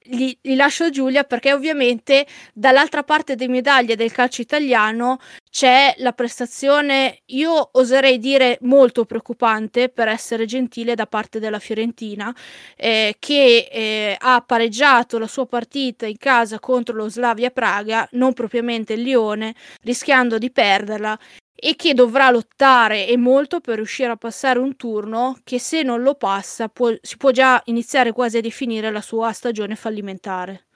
li, li, lascio a Giulia perché ovviamente dall'altra parte delle medaglie del calcio italiano c'è la prestazione, io oserei dire molto preoccupante per essere gentile da parte della Fiorentina eh, che eh, ha pareggiato la sua partita in casa contro lo Slavia Praga, non propriamente il Lione, rischiando di perderla e che dovrà lottare e molto per riuscire a passare un turno che se non lo passa può, si può già iniziare quasi a definire la sua stagione fallimentare.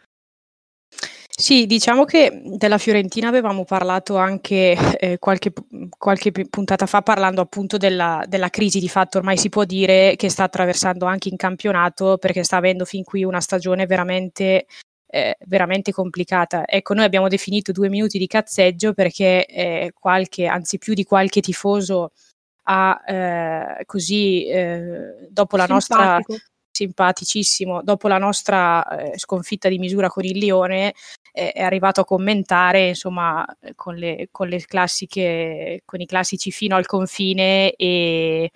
Sì, diciamo che della Fiorentina avevamo parlato anche eh, qualche, qualche, puntata fa parlando appunto della, della, crisi di fatto ormai si può dire che sta attraversando anche in campionato perché sta avendo fin qui una stagione veramente eh, veramente complicata. Ecco, noi abbiamo definito due minuti di cazzeggio perché eh, qualche, anzi più di qualche tifoso ha eh, così eh, dopo la Simpatico. nostra simpaticissimo, dopo la nostra eh, sconfitta di misura con il Lione, eh, è arrivato a commentare insomma con le, con le classiche, con i classici fino al confine e,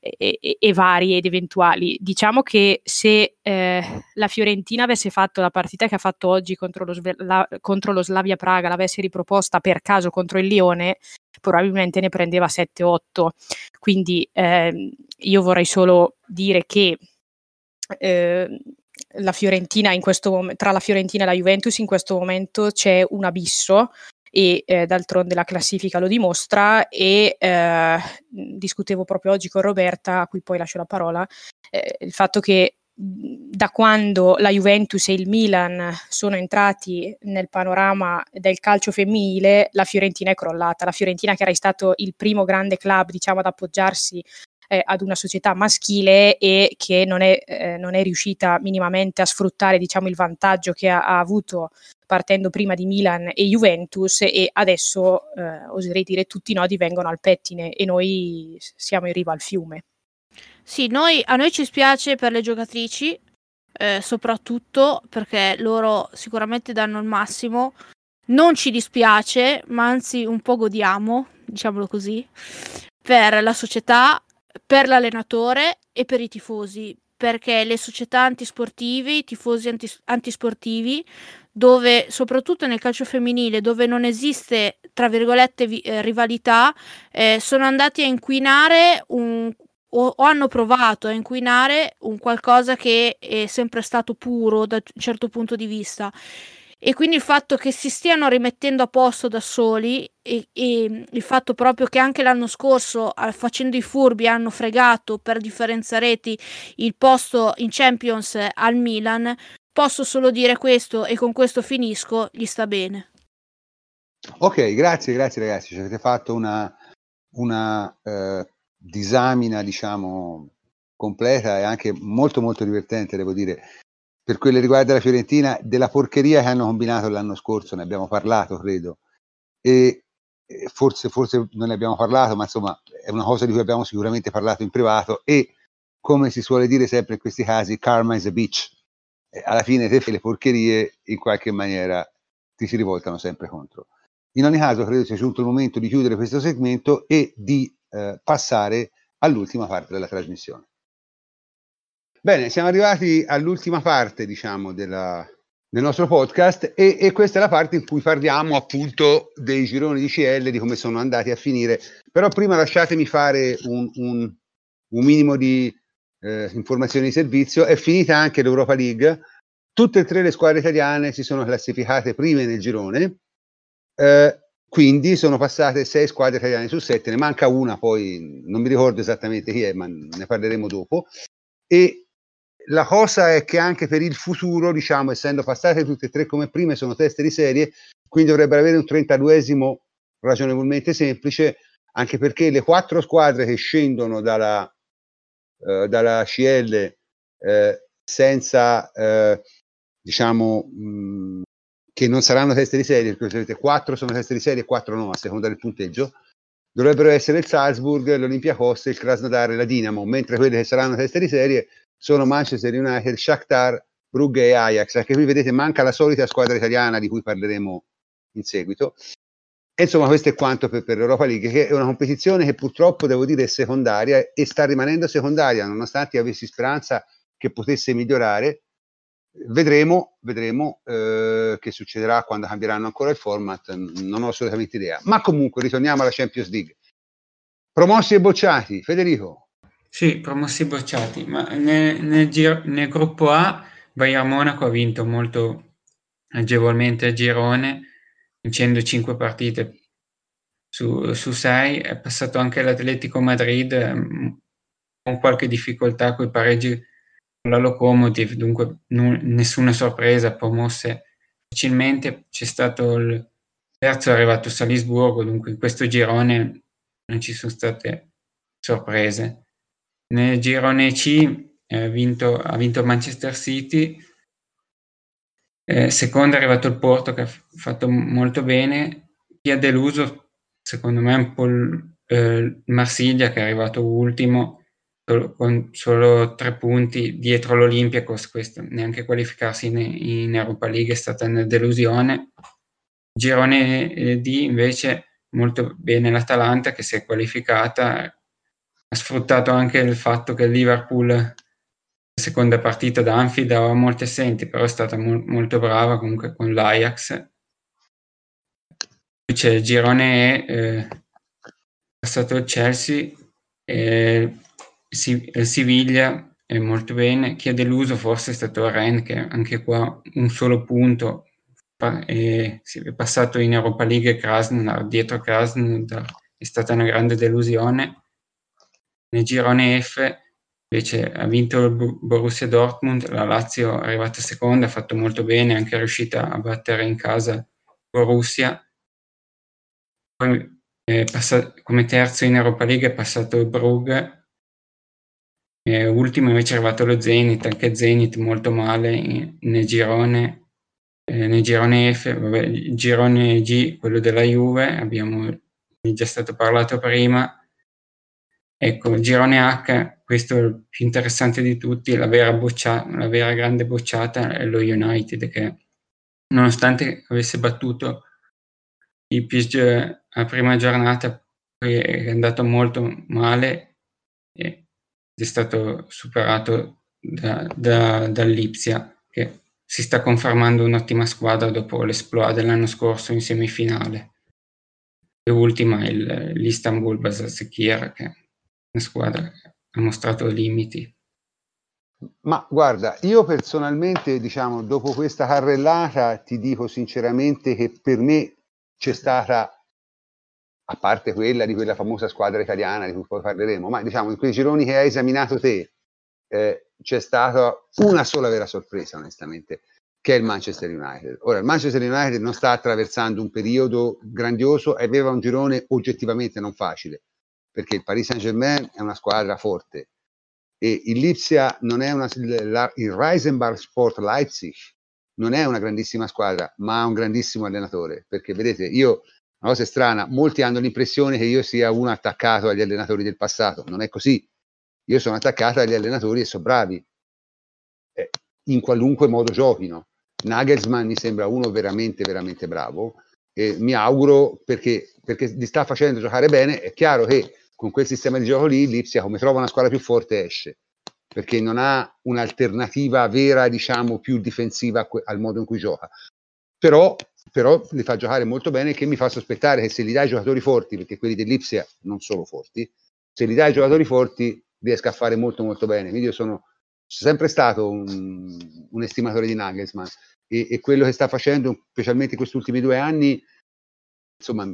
e, e vari ed eventuali. Diciamo che se eh, la Fiorentina avesse fatto la partita che ha fatto oggi contro lo, la, contro lo Slavia Praga, l'avesse riproposta per caso contro il Lione, probabilmente ne prendeva 7-8. Quindi eh, io vorrei solo dire che eh, la Fiorentina in questo momento, tra la Fiorentina e la Juventus in questo momento c'è un abisso e eh, d'altronde la classifica lo dimostra e eh, discutevo proprio oggi con Roberta, a cui poi lascio la parola, eh, il fatto che da quando la Juventus e il Milan sono entrati nel panorama del calcio femminile, la Fiorentina è crollata. La Fiorentina, che era stato il primo grande club diciamo, ad appoggiarsi eh, ad una società maschile e che non è, eh, non è riuscita minimamente a sfruttare diciamo, il vantaggio che ha, ha, avuto partendo prima di Milan e Juventus e adesso eh, oserei dire tutti i nodi vengono al pettine e noi siamo in riva al fiume. Sì, noi, a noi ci spiace per le giocatrici, eh, soprattutto perché loro sicuramente danno il massimo. Non ci dispiace, ma anzi un po' godiamo, diciamolo così, per la società per l'allenatore e per i tifosi, perché le società antisportive, i tifosi antis- antisportivi, dove soprattutto nel calcio femminile, dove non esiste, tra virgolette, vi- eh, rivalità, eh, sono andati a inquinare un, o, o, hanno provato a inquinare un qualcosa che è sempre stato puro da un certo punto di vista e quindi il fatto che si stiano rimettendo a posto da soli e, e il fatto proprio che anche l'anno scorso facendo i furbi hanno fregato per differenza reti il posto in Champions al Milan posso solo dire questo e con questo finisco gli sta bene. Ok grazie grazie ragazzi. Ci avete fatto una, una eh, disamina diciamo completa e anche molto molto divertente devo dire per quello che riguarda la Fiorentina, della porcheria che hanno combinato l'anno scorso, ne abbiamo parlato, credo. E forse, forse non ne abbiamo parlato, ma insomma è una cosa di cui abbiamo sicuramente parlato in privato e come si suole dire sempre in questi casi, karma is a bitch. E alla fine te fai le porcherie in qualche maniera ti si rivoltano sempre contro. In ogni caso credo sia giunto il momento di chiudere questo segmento e di eh, passare all'ultima parte della trasmissione. Bene, siamo arrivati all'ultima parte, diciamo, della, del nostro podcast e, e, questa è la parte in cui parliamo appunto dei gironi di CL, di come sono andati a finire. Però prima lasciatemi fare un, un, un minimo di eh, informazioni di servizio. È finita anche l'Europa League. Tutte e tre le squadre italiane si sono classificate prime nel girone. Eh, quindi sono passate sei squadre italiane su sette, ne manca una, poi non mi ricordo esattamente chi è, ma ne parleremo dopo. E la cosa è che anche per il futuro, diciamo, essendo passate tutte e tre come prime, sono teste di serie, quindi dovrebbero avere un 32esimo ragionevolmente semplice, anche perché le quattro squadre che scendono dalla, eh, dalla CL eh, senza, eh, diciamo, mh, che non saranno teste di serie, perché sapete, quattro sono teste di serie e quattro no, a seconda del punteggio, dovrebbero essere il Salzburg, l'Olympiakos, il Krasnodar e la Dinamo, mentre quelle che saranno teste di serie sono Manchester United, Shakhtar, Brugge e Ajax. Anche qui vedete manca la solita squadra italiana di cui parleremo in seguito. E insomma, questo è quanto per, per l'Europa League, che è una competizione che purtroppo devo dire è secondaria e sta rimanendo secondaria, nonostante avessi speranza che potesse migliorare. Vedremo, vedremo eh, che succederà quando cambieranno ancora il format, non ho assolutamente idea. Ma comunque ritorniamo alla Champions League. Promossi e bocciati, Federico. Sì, promossi bocciati, ma nel, nel, giro, nel gruppo A Bayern Monaco ha vinto molto agevolmente a girone vincendo 5 partite su, su 6, è passato anche l'Atletico Madrid ehm, con qualche difficoltà con i pareggi con la Locomotive, dunque n- nessuna sorpresa, promosse facilmente, c'è stato il terzo è arrivato Salisburgo, dunque in questo girone non ci sono state sorprese. Nel girone C eh, vinto, ha vinto Manchester City, eh, secondo è arrivato il Porto che ha fatto molto bene. Chi ha deluso, secondo me, è un po' il eh, Marsiglia che è arrivato ultimo solo, con solo tre punti dietro l'Olympiacos. Questo, neanche qualificarsi in, in Europa League è stata una delusione. Girone eh, D invece molto bene l'Atalanta che si è qualificata, ha sfruttato anche il fatto che il Liverpool seconda partita da Anfield aveva molti assenti, però è stata mo- molto brava comunque con l'Ajax. Poi c'è il girone E, eh, passato il Chelsea, eh, il Siviglia è molto bene. Chi ha deluso forse è stato Ren, che anche qua un solo punto e si è passato in Europa League Krasnodar, dietro Krasnodar è stata una grande delusione. Nel girone F Invece ha vinto il Borussia Dortmund, la Lazio è arrivata seconda, ha fatto molto bene, è anche riuscita a battere in casa Borussia. Poi passato, come terzo in Europa League è passato il Brugge, e ultimo invece è arrivato lo Zenit, anche Zenit molto male in, nel girone, nel girone F, vabbè, girone G, quello della Juve, abbiamo già stato parlato prima, Ecco, il girone H, questo è il più interessante di tutti, la vera, boccia- la vera grande bocciata è lo United che nonostante avesse battuto il PSG a prima giornata, poi è andato molto male e è stato superato da, da, dall'Ipsia che si sta confermando un'ottima squadra dopo l'esploit dell'anno scorso in semifinale. E ultima l'Istanbul Basaksehir che una squadra ha mostrato limiti. Ma guarda, io personalmente, diciamo, dopo questa carrellata ti dico sinceramente che per me c'è stata, a parte quella di quella famosa squadra italiana di cui poi parleremo, ma diciamo in quei gironi che hai esaminato te, eh, c'è stata una sola vera sorpresa, onestamente, che è il Manchester United. Ora, il Manchester United non sta attraversando un periodo grandioso e aveva un girone oggettivamente non facile perché il Paris Saint Germain è una squadra forte. E il Lipsia non è una, il Reisenbach Sport Leipzig non è una grandissima squadra, ma ha un grandissimo allenatore, perché vedete, io, una cosa strana, molti hanno l'impressione che io sia uno attaccato agli allenatori del passato, non è così, io sono attaccato agli allenatori e sono bravi, eh, in qualunque modo giochino. Nagelsmann mi sembra uno veramente, veramente bravo, e mi auguro perché, perché li sta facendo giocare bene, è chiaro che con quel sistema di gioco lì l'Ipsia come trova una squadra più forte esce. Perché non ha un'alternativa vera diciamo più difensiva al modo in cui gioca. Però, però li fa giocare molto bene che mi fa sospettare che se gli dai giocatori forti perché quelli dell'Ipsia non sono forti se gli dai giocatori forti riesca a fare molto molto bene. Quindi io sono sempre stato un, un estimatore di Nagelsmann. E, e quello che sta facendo specialmente in questi ultimi due anni insomma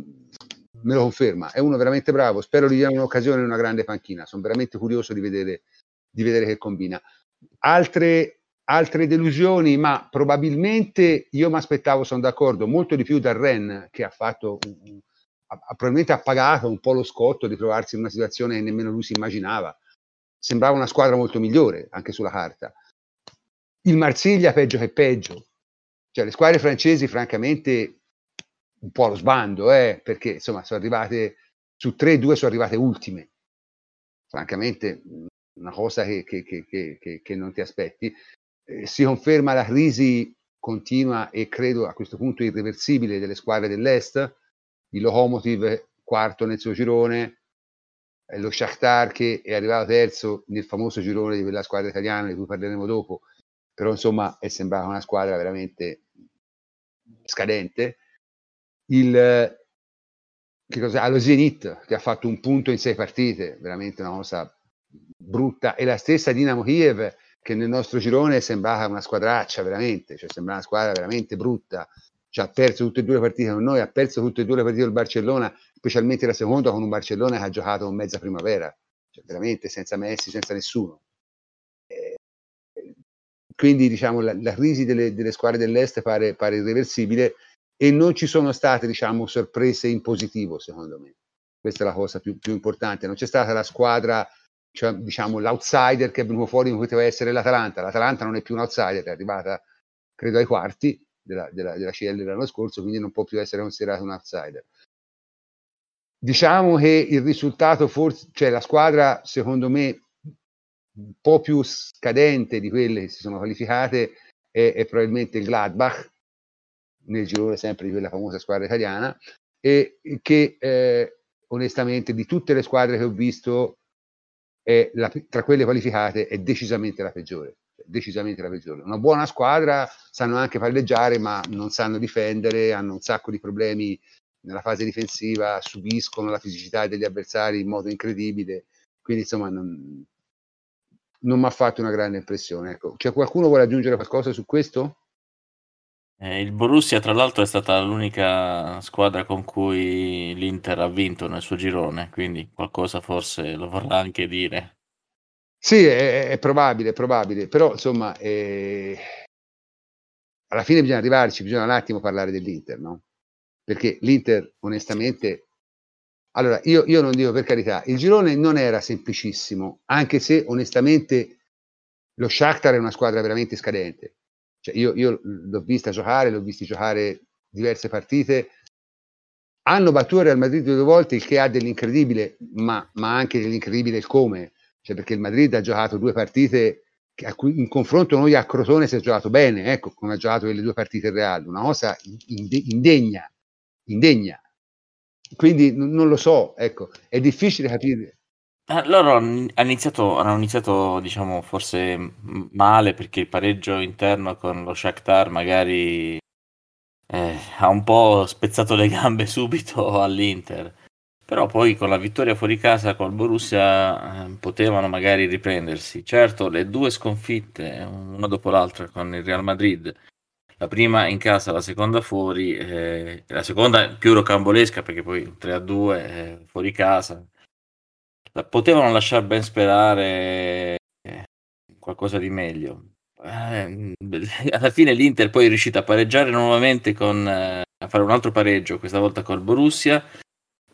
me lo conferma, è uno veramente bravo, spero gli dia un'occasione in una grande panchina, sono veramente curioso di vedere, di vedere che combina. Altre, altre delusioni, ma probabilmente io mi aspettavo, sono d'accordo, molto di più dal Ren che ha fatto, ha, probabilmente ha pagato un po' lo scotto di trovarsi in una situazione che nemmeno lui si immaginava. Sembrava una squadra molto migliore, anche sulla carta. Il Marsiglia peggio che peggio. Cioè, le squadre francesi, francamente, un po' allo sbando, eh, perché insomma sono arrivate su tre, due sono arrivate ultime. Francamente, una cosa che, che, che, che non ti aspetti. Eh, si conferma la crisi continua e credo a questo punto irreversibile delle squadre dell'Est. il Lokomotiv quarto nel suo girone, eh, lo Shakhtar che è arrivato terzo nel famoso girone di quella squadra italiana di cui parleremo dopo, però insomma è sembrata una squadra veramente scadente. Il, che cosa, allo Zenit che ha fatto un punto in sei partite, veramente una cosa brutta, e la stessa Dinamo Kiev che nel nostro girone è sembrata una squadraccia veramente, cioè sembra una squadra veramente brutta, cioè, ha perso tutte e due le partite con noi, ha perso tutte e due le partite del Barcellona, specialmente la seconda con un Barcellona che ha giocato con mezza primavera, cioè veramente senza Messi, senza nessuno. Eh, quindi diciamo la, la crisi delle, delle, squadre dell'est pare, pare, irreversibile e non ci sono state diciamo sorprese in positivo secondo me. Questa è la cosa più, più importante. Non c'è stata la squadra cioè, diciamo, l'outsider che è venuto fuori come poteva essere l'Atalanta. L'Atalanta non è più un outsider, è arrivata credo ai quarti della, della, della CL dell'anno scorso, quindi non può più essere considerato un outsider. Diciamo che il risultato, forse, cioè la squadra, secondo me, un po' più scadente di quelle che si sono qualificate è, è probabilmente il Gladbach, nel girone sempre di quella famosa squadra italiana, e che eh, onestamente di tutte le squadre che ho visto la, tra quelle qualificate è decisamente la peggiore. Decisamente la peggiore. Una buona squadra sanno anche palleggiare, ma non sanno difendere, hanno un sacco di problemi nella fase difensiva, subiscono la fisicità degli avversari in modo incredibile. Quindi, insomma, non, non mi ha fatto una grande impressione. Ecco. C'è qualcuno vuole aggiungere qualcosa su questo? Eh, il Borussia, tra l'altro, è stata l'unica squadra con cui l'Inter ha vinto nel suo girone, quindi qualcosa forse lo vorrà anche dire. Sì, è, è probabile, è probabile, però insomma, eh, alla fine bisogna arrivarci, bisogna un attimo parlare dell'Inter, no? Perché l'Inter, onestamente, allora io, io non dico per carità, il girone non era semplicissimo, anche se onestamente lo Shakhtar è una squadra veramente scadente cioè io, io l'ho vista giocare, l'ho visti giocare diverse partite. Hanno battuto il Real Madrid due volte, il che ha dell'incredibile, ma, ma anche dell'incredibile il come. Cioè perché il Madrid ha giocato due partite a cui in confronto noi a Crotone si è giocato bene, ecco come ha giocato quelle due partite il Real, una cosa indegna, indegna. Quindi non lo so, ecco, è difficile capire. Eh, loro han iniziato hanno iniziato, diciamo, forse male perché il pareggio interno con lo Shakhtar magari, eh, ha un po' spezzato le gambe subito all'Inter. Però poi con la vittoria fuori casa col Borussia, ehm, potevano magari riprendersi. Certo, le due sconfitte, una dopo l'altra con il Real Madrid, la prima in casa, la seconda fuori, ehm, la seconda più rocambolesca perché poi 3-2, ehm, fuori casa potevano lasciar ben sperare eh, qualcosa di meglio. Eh, alla fine l'Inter poi è riuscita a pareggiare nuovamente con eh, a fare un altro pareggio, questa volta col Borussia.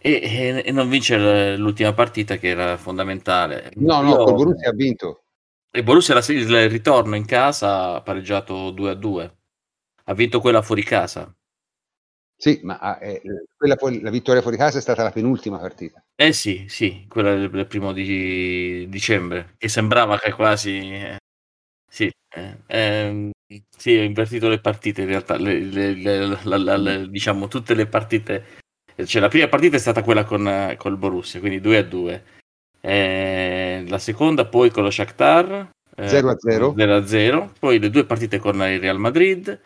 E, e, non vincere l'ultima partita che era fondamentale. No, no, Io, col Borussia ha vinto. E Borussia il ritorno in casa ha pareggiato 2 a 2. Ha vinto quella fuori casa. Sì, ma eh, quella poi, la vittoria fuori casa è stata la penultima partita. Eh sì, sì, quella del, del primo di dicembre, che sembrava che quasi... Eh, sì, eh, ehm, sì, ho invertito le partite in realtà, le, le, le, diciamo tutte le partite. Cioè, la prima partita è stata quella con col Borussia, quindi 2 a 2. Eh, la seconda poi con lo Shakhtar 0 a 0. 0 a 0. Poi le due partite con il Real Madrid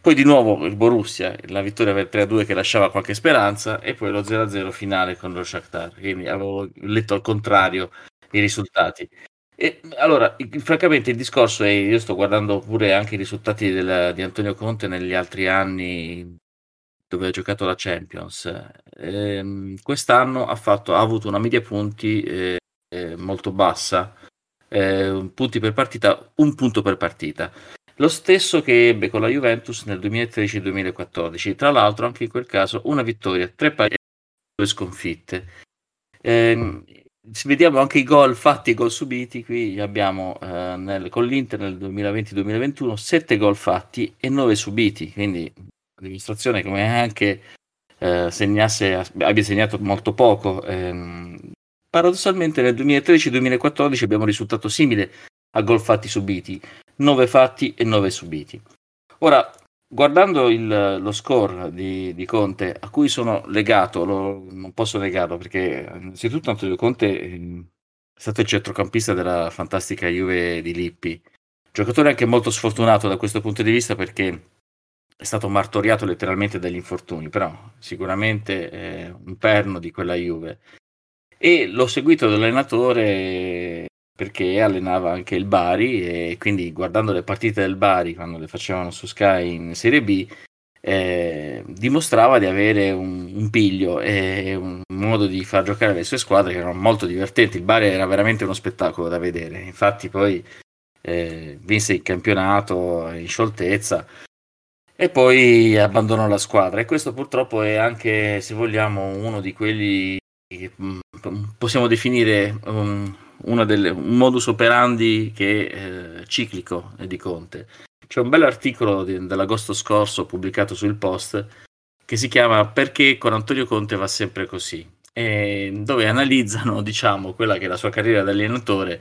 poi di nuovo il Borussia, la vittoria per 3-2 che lasciava qualche speranza e poi lo 0-0 finale con lo Shakhtar. Quindi avevo letto al contrario i risultati. E allora, francamente il discorso è, io sto guardando pure anche i risultati del, di Antonio Conte negli altri anni dove ha giocato la Champions. Eh, quest'anno ha, fatto, ha, avuto una media punti eh, eh, molto bassa, eh, punti per partita, un punto per partita lo stesso che ebbe con la Juventus nel 2013-2014. Tra l'altro, anche in quel caso, una vittoria, tre pari e due sconfitte. Eh, vediamo anche i gol fatti e gol subiti. Qui abbiamo eh, nel, con l'Inter nel 2020-2021 7 gol fatti e 9 subiti. Quindi dimostrazione come anche eh, segnasse, abbia segnato molto poco. Eh, paradossalmente nel 2013-2014 abbiamo un risultato simile a gol fatti subiti, 9 fatti e 9 subiti. Ora, guardando il, lo score di, di, Conte, a cui sono legato, lo, non posso negarlo perché innanzitutto Antonio Conte ehm, è stato il centrocampista della fantastica Juve di Lippi, giocatore anche molto sfortunato da questo punto di vista perché è stato martoriato letteralmente dagli infortuni, però sicuramente è un perno di quella Juve. E l'ho seguito dall'allenatore perché allenava anche il Bari e quindi guardando le partite del Bari quando le facevano su Sky in Serie B eh, dimostrava di avere un, un, piglio e un modo di far giocare le sue squadre che erano molto divertenti. Il Bari era veramente uno spettacolo da vedere, infatti poi eh, vinse il campionato in scioltezza e poi abbandonò la squadra e questo purtroppo è anche, se vogliamo, uno di quelli che mm, possiamo definire um, delle, un modus operandi che è eh, ciclico di Conte. C'è un bel articolo di, dell'agosto scorso pubblicato sul Post che si chiama Perché con Antonio Conte va sempre così, dove analizzano diciamo, quella che è la sua carriera da allenatore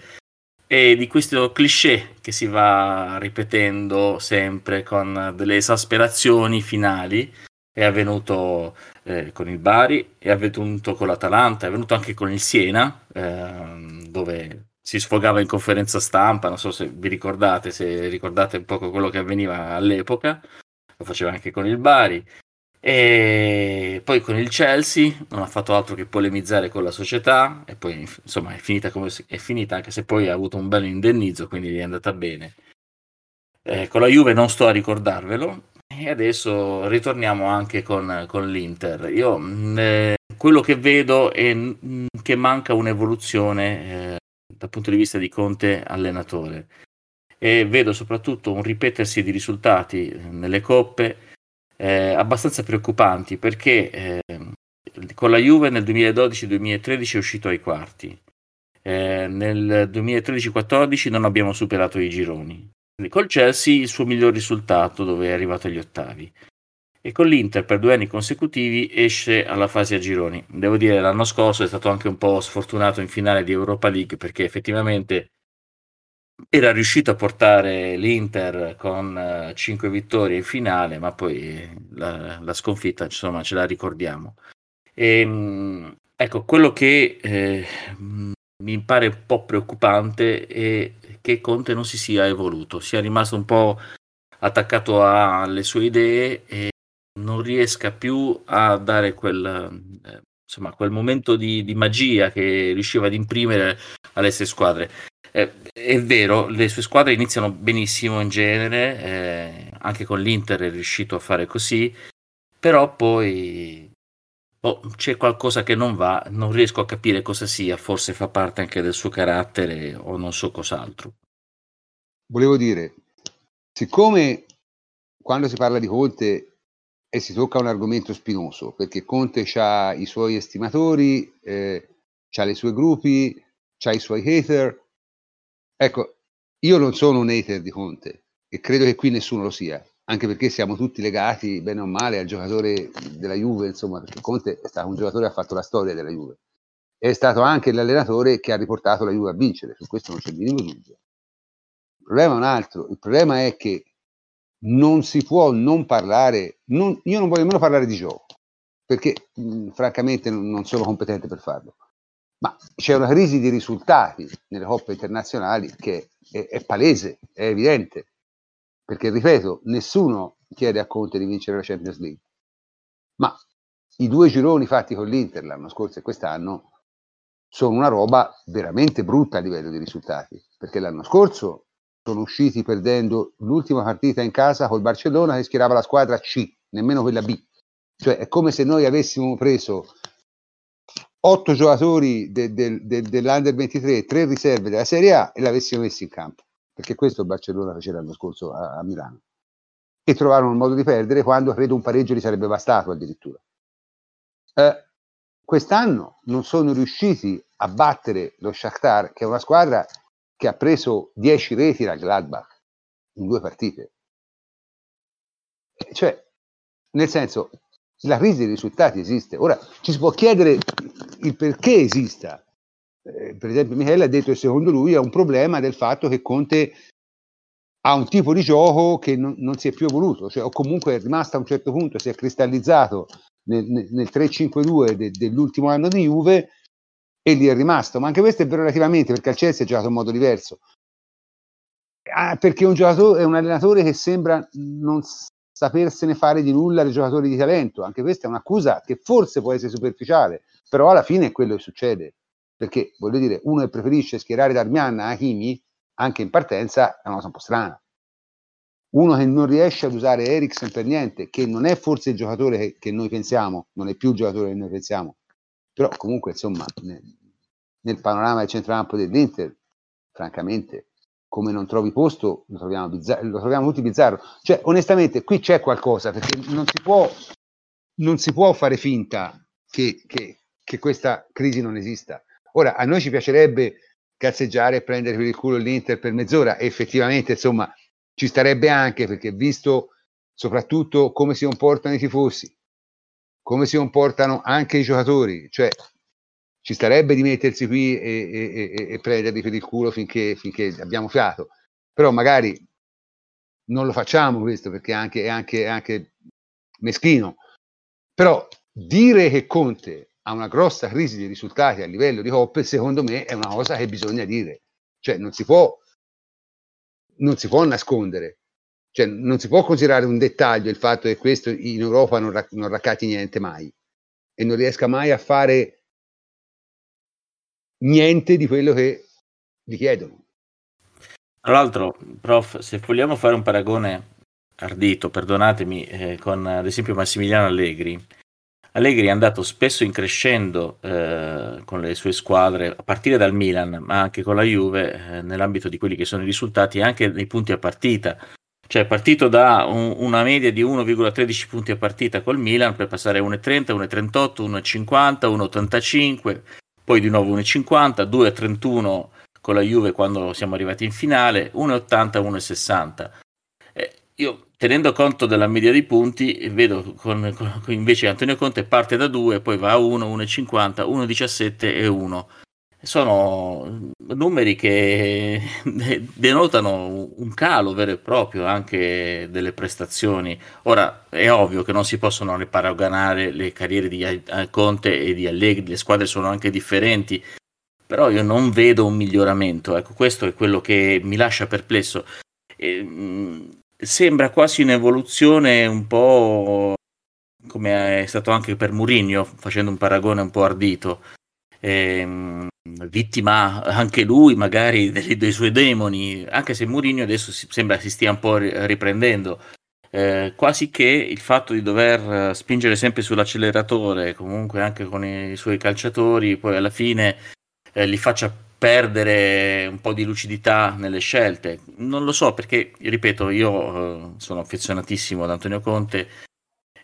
e di questo cliché che si va ripetendo sempre con delle esasperazioni finali. È avvenuto eh, con il Bari, è avvenuto con l'Atalanta, è avvenuto anche con il Siena, eh, dove si sfogava in conferenza stampa, non so se vi ricordate, se ricordate un po' quello che avveniva all'epoca, lo faceva anche con il Bari. E poi con il Chelsea non ha fatto altro che polemizzare con la società e poi insomma è finita come è finita anche se poi ha avuto un bel indennizzo quindi è andata bene. Eh, con la Juve non sto a ricordarvelo e adesso ritorniamo anche con, con l'Inter. Io mm, eh, quello che vedo è che manca un'evoluzione eh, dal punto di vista di Conte allenatore. E vedo soprattutto un ripetersi di risultati eh, nelle coppe eh, abbastanza preoccupanti perché eh, con la Juve nel 2012-2013 è uscito ai quarti, eh, nel 2013-14 non abbiamo superato i gironi, col Chelsea il suo miglior risultato dove è arrivato agli ottavi e con l'Inter per due anni consecutivi esce alla fase a gironi. Devo dire l'anno scorso è stato anche un po' sfortunato in finale di Europa League perché effettivamente era riuscito a portare l'Inter con 5 uh, vittorie in finale, ma poi la, la sconfitta insomma ce la ricordiamo. E, ehm, ecco, quello che eh, mi pare un po' preoccupante è che Conte non si sia evoluto, sia rimasto un po' attaccato alle sue idee e non riesca più a dare quel, eh, insomma, quel momento di, di magia che riusciva ad imprimere alle sue squadre. Eh, è vero, le sue squadre iniziano benissimo in genere, eh, anche con l'Inter è riuscito a fare così, però poi oh, c'è qualcosa che non va, non riesco a capire cosa sia, forse fa parte anche del suo carattere o non so cos'altro. Volevo dire, siccome quando si parla di Conte e si tocca un argomento spinoso, perché Conte ha i suoi estimatori, eh, ha i suoi gruppi, ha i suoi hater, Ecco, io non sono un hater di Conte e credo che qui nessuno lo sia, anche perché siamo tutti legati, bene o male, al giocatore della Juve, insomma, perché Conte è stato un giocatore che ha fatto la storia della Juve. È stato anche l'allenatore che ha riportato la Juve a vincere, su questo non c'è il minimo dubbio. Il problema è un altro, il problema è che non si può non parlare, non, io non voglio nemmeno parlare di gioco, perché mh, francamente non, non sono competente per farlo. Ma c'è una crisi di risultati nelle coppe internazionali che è, è, palese, è evidente, perché ripeto, nessuno chiede a Conte di vincere la Champions League, ma i due gironi fatti con l'Inter l'anno scorso e quest'anno sono una roba veramente brutta a livello di risultati, perché l'anno scorso sono usciti perdendo l'ultima partita in casa col Barcellona che schierava la squadra C, nemmeno quella B. Cioè è come se noi avessimo preso otto giocatori de, de, de, dell'Under 23, tre riserve della Serie A e l'avessimo messi in campo, perché questo il Barcellona fece l'anno scorso a, a Milano. E trovarono un modo di perdere quando credo un pareggio li sarebbe bastato addirittura. Eh, quest'anno non sono riusciti a battere lo Shakhtar, che è una squadra che ha preso 10 reti dal Gladbach in due partite. Cioè, nel senso, la crisi dei risultati esiste. Ora ci si può chiedere il perché esista. Eh, per esempio, Michele ha detto che secondo lui è un problema del fatto che Conte ha un tipo di gioco che non, non si è più evoluto, cioè, o comunque è rimasto a un certo punto, si è cristallizzato nel, nel 3-5-2 de, dell'ultimo anno di Juve e lì è rimasto. Ma anche questo è vero relativamente perché al Chelsea è giocato in modo diverso. Ah, perché un giocatore è un allenatore che sembra non sapersene fare di nulla dei giocatori di talento. Anche questa è un'accusa che forse può essere superficiale, però alla fine è quello che succede. Perché voglio dire, uno che preferisce schierare Darmian a Hakimi anche in partenza è una cosa un po' strana. Uno che non riesce ad usare Eriksen per niente, che non è forse il giocatore che, che noi pensiamo, non è più il giocatore che noi pensiamo, però comunque insomma nel, nel panorama del centrocampo dell'Inter, francamente, come non trovi posto, lo troviamo, bizzarro, lo troviamo tutti bizzarro. Cioè, onestamente, qui c'è qualcosa, perché non si può, non si può fare finta che, che, che questa crisi non esista. Ora, a noi ci piacerebbe cazzeggiare e prendere per il culo l'Inter per mezz'ora. E effettivamente, insomma, ci starebbe anche perché visto soprattutto come si comportano i tifosi, come si comportano anche i giocatori, cioè ci starebbe di mettersi qui e, e, e, prenderli per il culo finché, finché, abbiamo fiato, però magari non lo facciamo questo perché anche, è anche, anche meschino. Però dire che Conte a una grossa crisi di risultati a livello di coppe, secondo me è una cosa che bisogna dire. Cioè non si può, non si può nascondere. Cioè, non si può considerare un dettaglio il fatto che questo in Europa non, rac- non raccati niente mai e non riesca mai a fare niente di quello che gli chiedono. Tra l'altro, prof, se vogliamo fare un paragone ardito, perdonatemi, eh, con ad esempio Massimiliano Allegri, Allegri è andato spesso in crescendo eh, con le sue squadre, a partire dal Milan, ma anche con la Juve, eh, nell'ambito di quelli che sono i risultati e anche nei punti a partita. Cioè partito da un, una media di 1,13 punti a partita col Milan per passare a 1,30, 1,38, 1,50, 1,85, poi di nuovo 1,50, 2,31 con la Juve quando siamo arrivati in finale, 1,80, 1,60. Eh, io tenendo conto della media dei punti, vedo con, con, invece Antonio Conte parte da 2, poi va a 1, 1,50, 1,17 e 1. Sono numeri che denotano un calo vero e proprio anche delle prestazioni. Ora è ovvio che non si possono paragonare le carriere di Conte e di Allegri, le squadre sono anche differenti, però io non vedo un miglioramento. Ecco, questo è quello che mi lascia perplesso. E, sembra quasi un'evoluzione un po' come è stato anche per Mourinho, facendo un paragone un po' ardito. Ehm, vittima anche lui magari dei, dei, suoi demoni, anche se Mourinho adesso si, sembra si stia un po' riprendendo. Eh, quasi che il fatto di dover spingere sempre sull'acceleratore, comunque anche con i suoi calciatori, poi alla fine eh, li faccia perdere un po' di lucidità nelle scelte. Non lo so perché, ripeto, io eh, sono affezionatissimo ad Antonio Conte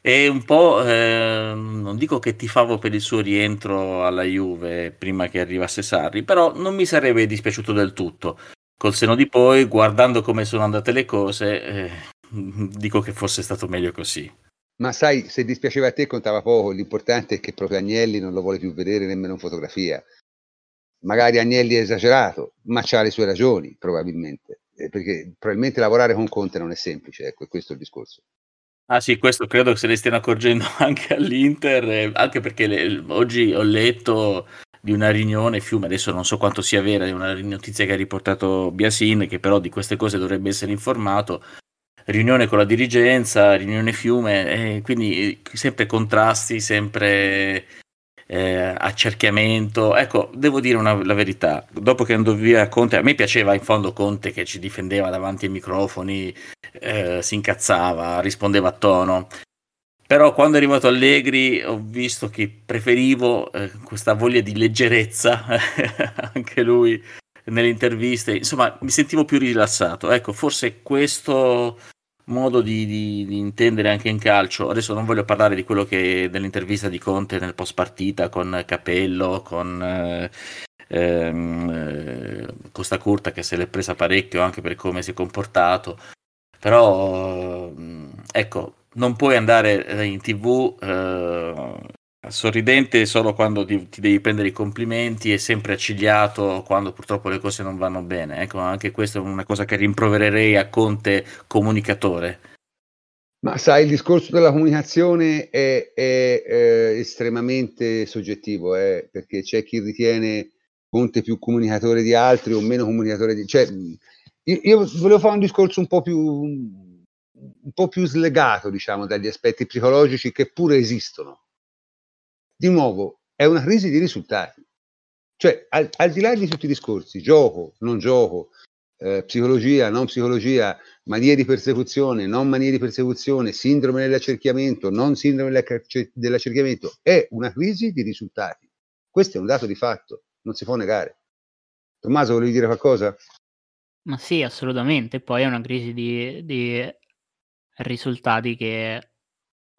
e un po', eh, non dico che ti favo per il suo rientro alla Juve prima che arrivasse Sarri, però non mi sarebbe dispiaciuto del tutto. Col seno di poi, guardando come sono andate le cose, eh, dico che fosse stato meglio così. Ma sai, se dispiaceva a te contava poco, l'importante è che proprio Agnelli non lo vuole più vedere nemmeno in fotografia magari Agnelli è esagerato, ma ha le sue ragioni probabilmente, eh, perché probabilmente lavorare con Conte non è semplice, ecco, questo è il discorso. Ah sì, questo credo che se ne stiano accorgendo anche all'Inter, eh, anche perché le, oggi ho letto di una riunione Fiume, adesso non so quanto sia vera, è una notizia che ha riportato Biasin, che però di queste cose dovrebbe essere informato, riunione con la dirigenza, riunione Fiume, eh, quindi sempre contrasti, sempre eh, accerchiamento. Ecco, devo dire una, la verità, dopo che andò via Conte, a me piaceva in fondo Conte che ci difendeva davanti ai microfoni, eh, si incazzava, rispondeva a tono. Però quando è arrivato Allegri ho visto che preferivo eh, questa voglia di leggerezza, anche lui nelle interviste, insomma mi sentivo più rilassato. Ecco, forse questo modo di, di, di, intendere anche in calcio. Adesso non voglio parlare di quello che dell'intervista di Conte nel post partita con Capello, con eh, ehm, eh, Costa Curta che se l'è presa parecchio anche per come si è comportato. Però ecco, non puoi andare in tv eh, sorridente solo quando ti, ti, devi prendere i complimenti e sempre accigliato quando purtroppo le cose non vanno bene. Ecco, anche questa è una cosa che rimprovererei a Conte comunicatore. Ma sai, il discorso della comunicazione è, è, è estremamente soggettivo, eh, perché c'è chi ritiene Conte più comunicatore di altri o meno comunicatore di... Cioè, io, io volevo fare un discorso un po' più un po' più slegato, diciamo, dagli aspetti psicologici che pure esistono. Di nuovo, è una crisi di risultati. Cioè, al, al di là di tutti i discorsi, gioco, non gioco, eh, psicologia, non psicologia, manie di persecuzione, non manie di persecuzione, sindrome dell'accerchiamento, non sindrome dell'accerchiamento, è una crisi di risultati. Questo è un dato di fatto, non si può negare. Tommaso, volevi dire qualcosa? Ma sì, assolutamente. Poi è una crisi di, di risultati che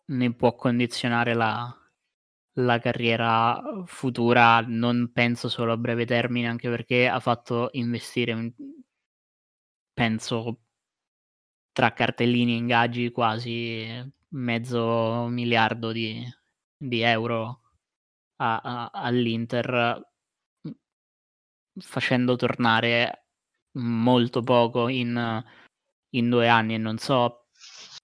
ne può condizionare la, la carriera futura, non penso solo a breve termine, anche perché ha fatto investire, penso, tra cartellini e ingaggi quasi mezzo miliardo di, di euro a, a, all'Inter, facendo tornare molto poco in, in due anni. E non so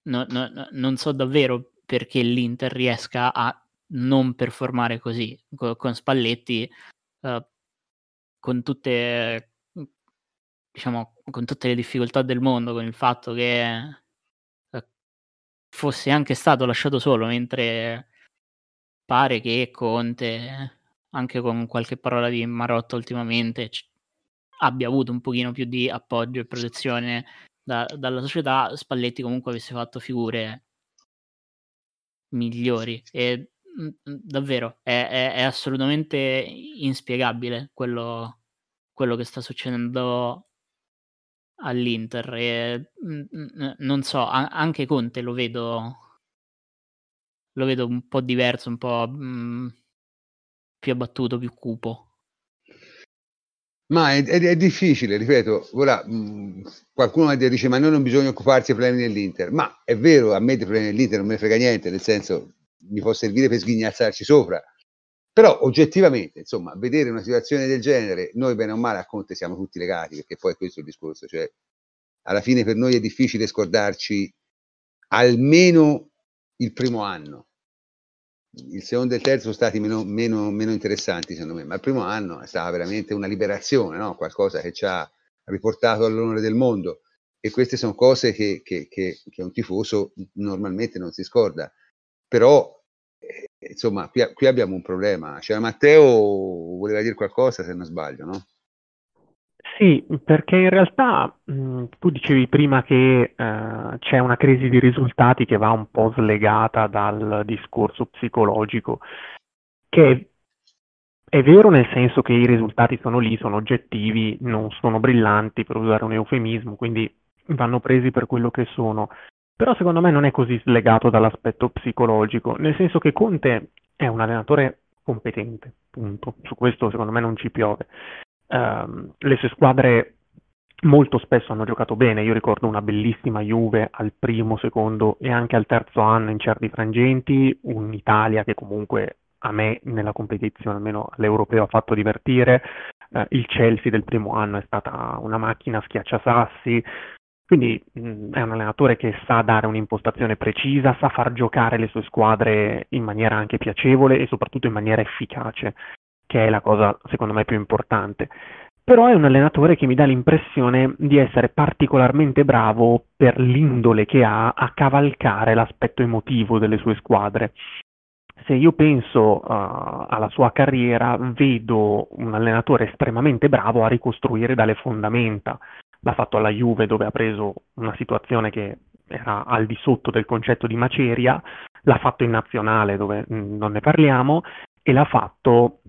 no, no, non so davvero perché l'Inter riesca a non performare così con, con Spalletti, uh, con tutte diciamo con tutte le difficoltà del mondo, con il fatto che uh, fosse anche stato lasciato solo, mentre pare che Conte, anche con qualche parola di Marotta ultimamente, c- abbia avuto un pochino più di appoggio e protezione da, dalla società, Spalletti comunque avesse fatto figure migliori. E davvero è, è, è, assolutamente inspiegabile quello, quello che sta succedendo all'Inter e non so, a- anche Conte lo vedo lo vedo un po' diverso, un po' mh, più abbattuto, più cupo. Ma è, è, è difficile, ripeto, ora mh, qualcuno dice ma noi non bisogna occuparsi dei problemi dell'Inter, ma è vero, a me dei problemi dell'Inter non me ne frega niente, nel senso mi può servire per sghignazzarci sopra, però oggettivamente, insomma, vedere una situazione del genere, noi bene o male a Conte siamo tutti legati, perché poi questo è il discorso, cioè alla fine per noi è difficile scordarci almeno il primo anno, il secondo e il terzo sono stati meno, meno, meno, interessanti secondo me, ma il primo anno è stata veramente una liberazione, no? qualcosa che ci ha riportato all'onore del mondo. E queste sono cose che, che, che, che un tifoso normalmente non si scorda, però eh, insomma qui, qui, abbiamo un problema. C'era Matteo, voleva dire qualcosa se non sbaglio, no? Sì, perché in realtà mh, tu dicevi prima che eh, c'è una crisi di risultati che va un po' slegata dal discorso psicologico, che è vero nel senso che i risultati sono lì, sono oggettivi, non sono brillanti, per usare un eufemismo, quindi vanno presi per quello che sono. Però secondo me non è così slegato dall'aspetto psicologico, nel senso che Conte è un allenatore competente, punto. Su questo secondo me non ci piove ehm, le sue squadre molto spesso hanno giocato bene. Io ricordo una bellissima Juve al primo, secondo e anche al terzo anno in certi frangenti, un'Italia che comunque a me nella competizione, almeno all'europeo, ha fatto divertire. Eh, il Chelsea del primo anno è stata una macchina schiacciasassi. Quindi mh, è un allenatore che sa dare un'impostazione precisa, sa far giocare le sue squadre in maniera anche piacevole e soprattutto in maniera efficace che è la cosa secondo me più importante. Però è un allenatore che mi dà l'impressione di essere particolarmente bravo per l'indole che ha a cavalcare l'aspetto emotivo delle sue squadre. Se io penso uh, alla sua carriera, vedo un allenatore estremamente bravo a ricostruire dalle fondamenta. L'ha fatto alla Juve dove ha preso una situazione che era al di sotto del concetto di maceria, l'ha fatto in nazionale dove mm, non ne parliamo e l'ha fatto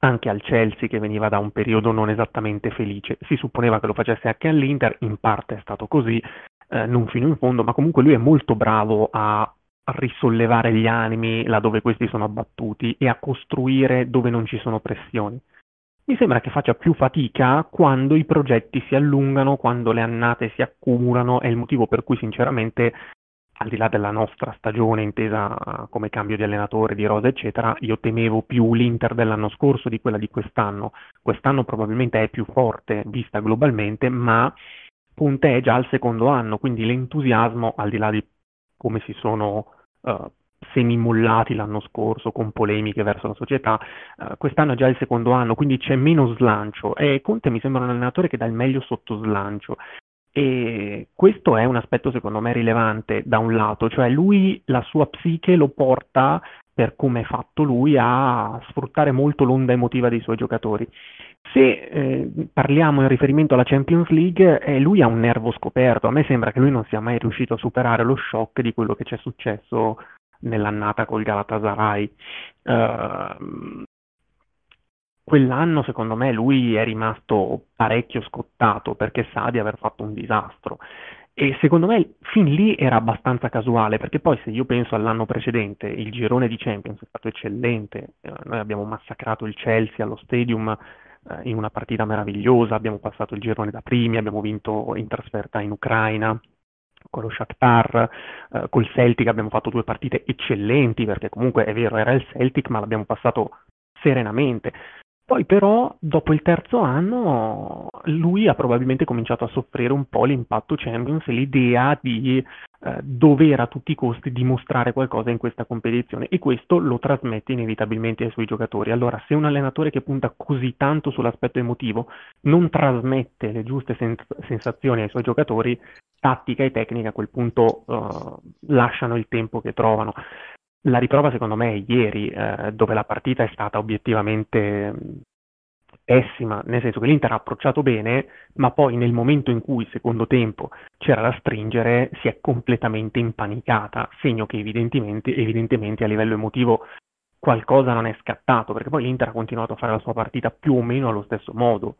anche al Chelsea che veniva da un periodo non esattamente felice. Si supponeva che lo facesse anche all'Inter, in parte è stato così, eh, non fino in fondo, ma comunque lui è molto bravo a risollevare gli animi laddove questi sono abbattuti e a costruire dove non ci sono pressioni. Mi sembra che faccia più fatica quando i progetti si allungano, quando le annate si accumulano, è il motivo per cui sinceramente al di là della nostra stagione intesa come cambio di allenatore, di rosa, eccetera, io temevo più l'Inter dell'anno scorso di quella di quest'anno. Quest'anno probabilmente è più forte vista globalmente, ma già al secondo anno, quindi l'entusiasmo, al di là di come si sono uh, semimullati l'anno scorso con polemiche verso la società, uh, quest'anno è già il secondo anno, quindi c'è meno slancio e Conte mi sembra un allenatore che dà il meglio sotto slancio e questo è un aspetto secondo me rilevante da un lato, cioè lui la sua psiche lo porta per come è fatto lui a sfruttare molto l'onda emotiva dei suoi giocatori. Se eh, parliamo in riferimento alla Champions League, eh, lui ha un nervo scoperto. A me sembra che lui non sia mai riuscito a superare lo shock di quello che c'è successo nell'annata col Galatasaray. Uh, quell'anno secondo me lui è rimasto parecchio scottato perché sa di aver fatto un disastro. E secondo me fin lì era abbastanza casuale, perché poi se io penso all'anno precedente, il girone di Champions è stato eccellente, eh, noi abbiamo massacrato il Chelsea allo stadium eh, in una partita meravigliosa, abbiamo passato il girone da primi, abbiamo vinto in trasferta in Ucraina con lo Shakhtar, eh, col Celtic abbiamo fatto due partite eccellenti, perché comunque è vero era il Celtic, ma l'abbiamo passato serenamente. Poi però, dopo il terzo anno, lui ha probabilmente cominciato a soffrire un po' l'impatto Champions e l'idea di eh, dover a tutti i costi dimostrare qualcosa in questa competizione e questo lo trasmette inevitabilmente ai suoi giocatori. Allora, se un allenatore che punta così tanto sull'aspetto emotivo non trasmette le giuste sens- sensazioni ai suoi giocatori, tattica e tecnica a quel punto uh, lasciano il tempo che trovano. La riprova secondo me è ieri, eh, dove la partita è stata obiettivamente pessima, nel senso che l'Inter ha approcciato bene, ma poi nel momento in cui, secondo tempo, c'era da stringere, si è completamente impanicata, segno che evidentemente, evidentemente a livello emotivo qualcosa non è scattato, perché poi l'Inter ha continuato a fare la sua partita più o meno allo stesso modo,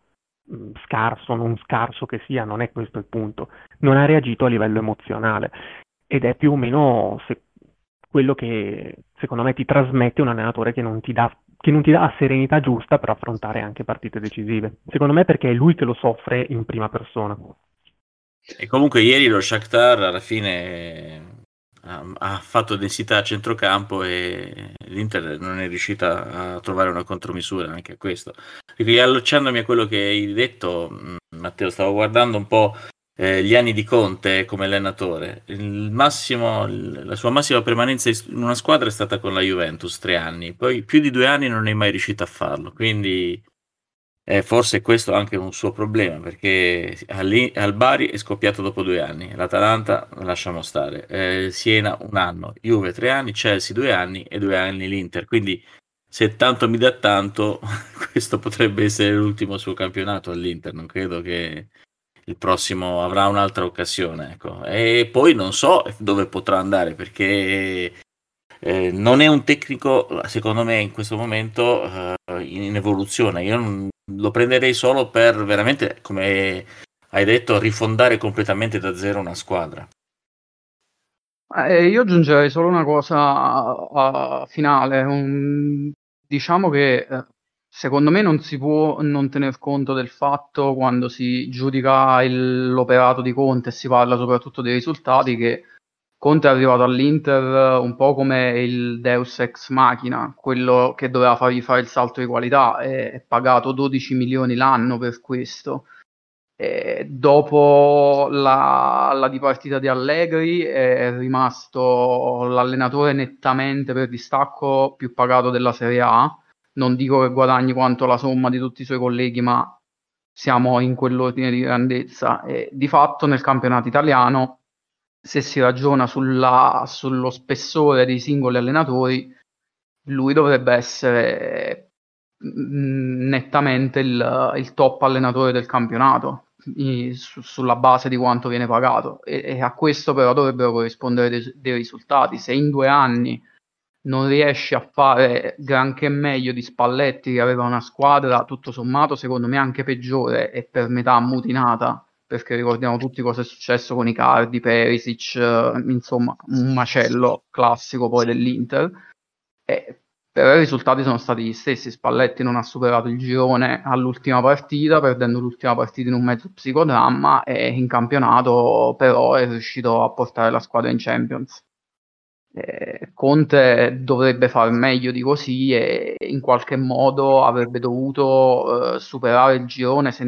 scarso, non scarso che sia, non è questo il punto, non ha reagito a livello emozionale. Ed è più o meno, se, quello che secondo me ti trasmette un allenatore che non ti dà non ti dà la serenità giusta per affrontare anche partite decisive. Secondo me perché è lui che lo soffre in prima persona. E comunque ieri lo Shakhtar alla fine ha, ha fatto densità a centrocampo e l'Inter non è riuscita a trovare una contromisura anche a questo. Riallacciandomi a quello che hai detto, Matteo, stavo guardando un po' eh, gli anni di Conte come allenatore. Massimo, la sua massima permanenza in una squadra è stata con la Juventus, tre anni, poi più di due anni non è mai riuscito a farlo, quindi eh, forse questo è anche un suo problema, perché al Bari è scoppiato dopo due anni, l'Atalanta lasciamo stare, eh, Siena un anno, Juve tre anni, Chelsea due anni e due anni l'Inter, quindi se tanto mi dà tanto, questo potrebbe essere l'ultimo suo campionato all'Inter, non credo che il prossimo avrà un'altra occasione. Ecco. E poi non so dove potrà andare perché eh, non è un tecnico, secondo me, in questo momento eh, in evoluzione. Io lo prenderei solo per veramente, come hai detto, rifondare completamente da zero una squadra. Eh, io aggiungerei solo una cosa a, a finale. Un, diciamo che eh, Secondo me non si può non tener conto del fatto quando si giudica il- l'operato di Conte e si parla soprattutto dei risultati che Conte è arrivato all'Inter un po' come il Deus ex machina, quello che doveva fargli fare il salto di qualità, e è pagato 12 milioni l'anno per questo. E dopo la, la dipartita di Allegri è rimasto l'allenatore nettamente per distacco più pagato della Serie A non dico che guadagni quanto la somma di tutti i suoi colleghi, ma siamo in quell'ordine di grandezza. E di fatto nel campionato italiano, se si ragiona sulla, sullo spessore dei singoli allenatori, lui dovrebbe essere mm, nettamente il, il top allenatore del campionato su, sulla base di quanto viene pagato e, e, a questo però dovrebbero corrispondere dei, dei risultati se in due anni non riesce a fare granché meglio di Spalletti che aveva una squadra tutto sommato secondo me anche peggiore e per metà ammutinata perché ricordiamo tutti cosa è successo con Icardi, Perisic, eh, insomma un macello classico poi dell'Inter e però i risultati sono stati gli stessi. Spalletti non ha superato il girone all'ultima partita, perdendo l'ultima partita in un mezzo psicodramma e in campionato però è riuscito a portare la squadra in Champions. Eh, Conte dovrebbe far meglio di così e in qualche modo avrebbe dovuto eh, superare il girone. Se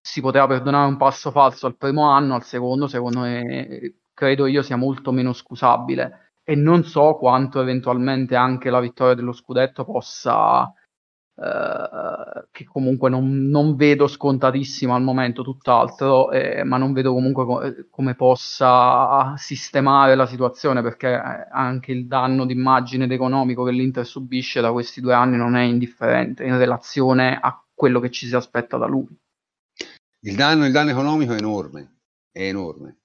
si poteva perdonare un passo falso al primo anno, al secondo, secondo me, credo io sia molto meno scusabile e non so quanto eventualmente anche la vittoria dello scudetto possa, eh, che comunque non, non, vedo scontatissimo al momento, tutt'altro, eh, ma non vedo comunque co- come possa sistemare la situazione perché eh, anche il danno d'immagine ed economico che l'Inter subisce da questi due anni non è indifferente in relazione a quello che ci si aspetta da lui. Il danno, il danno economico è enorme, è enorme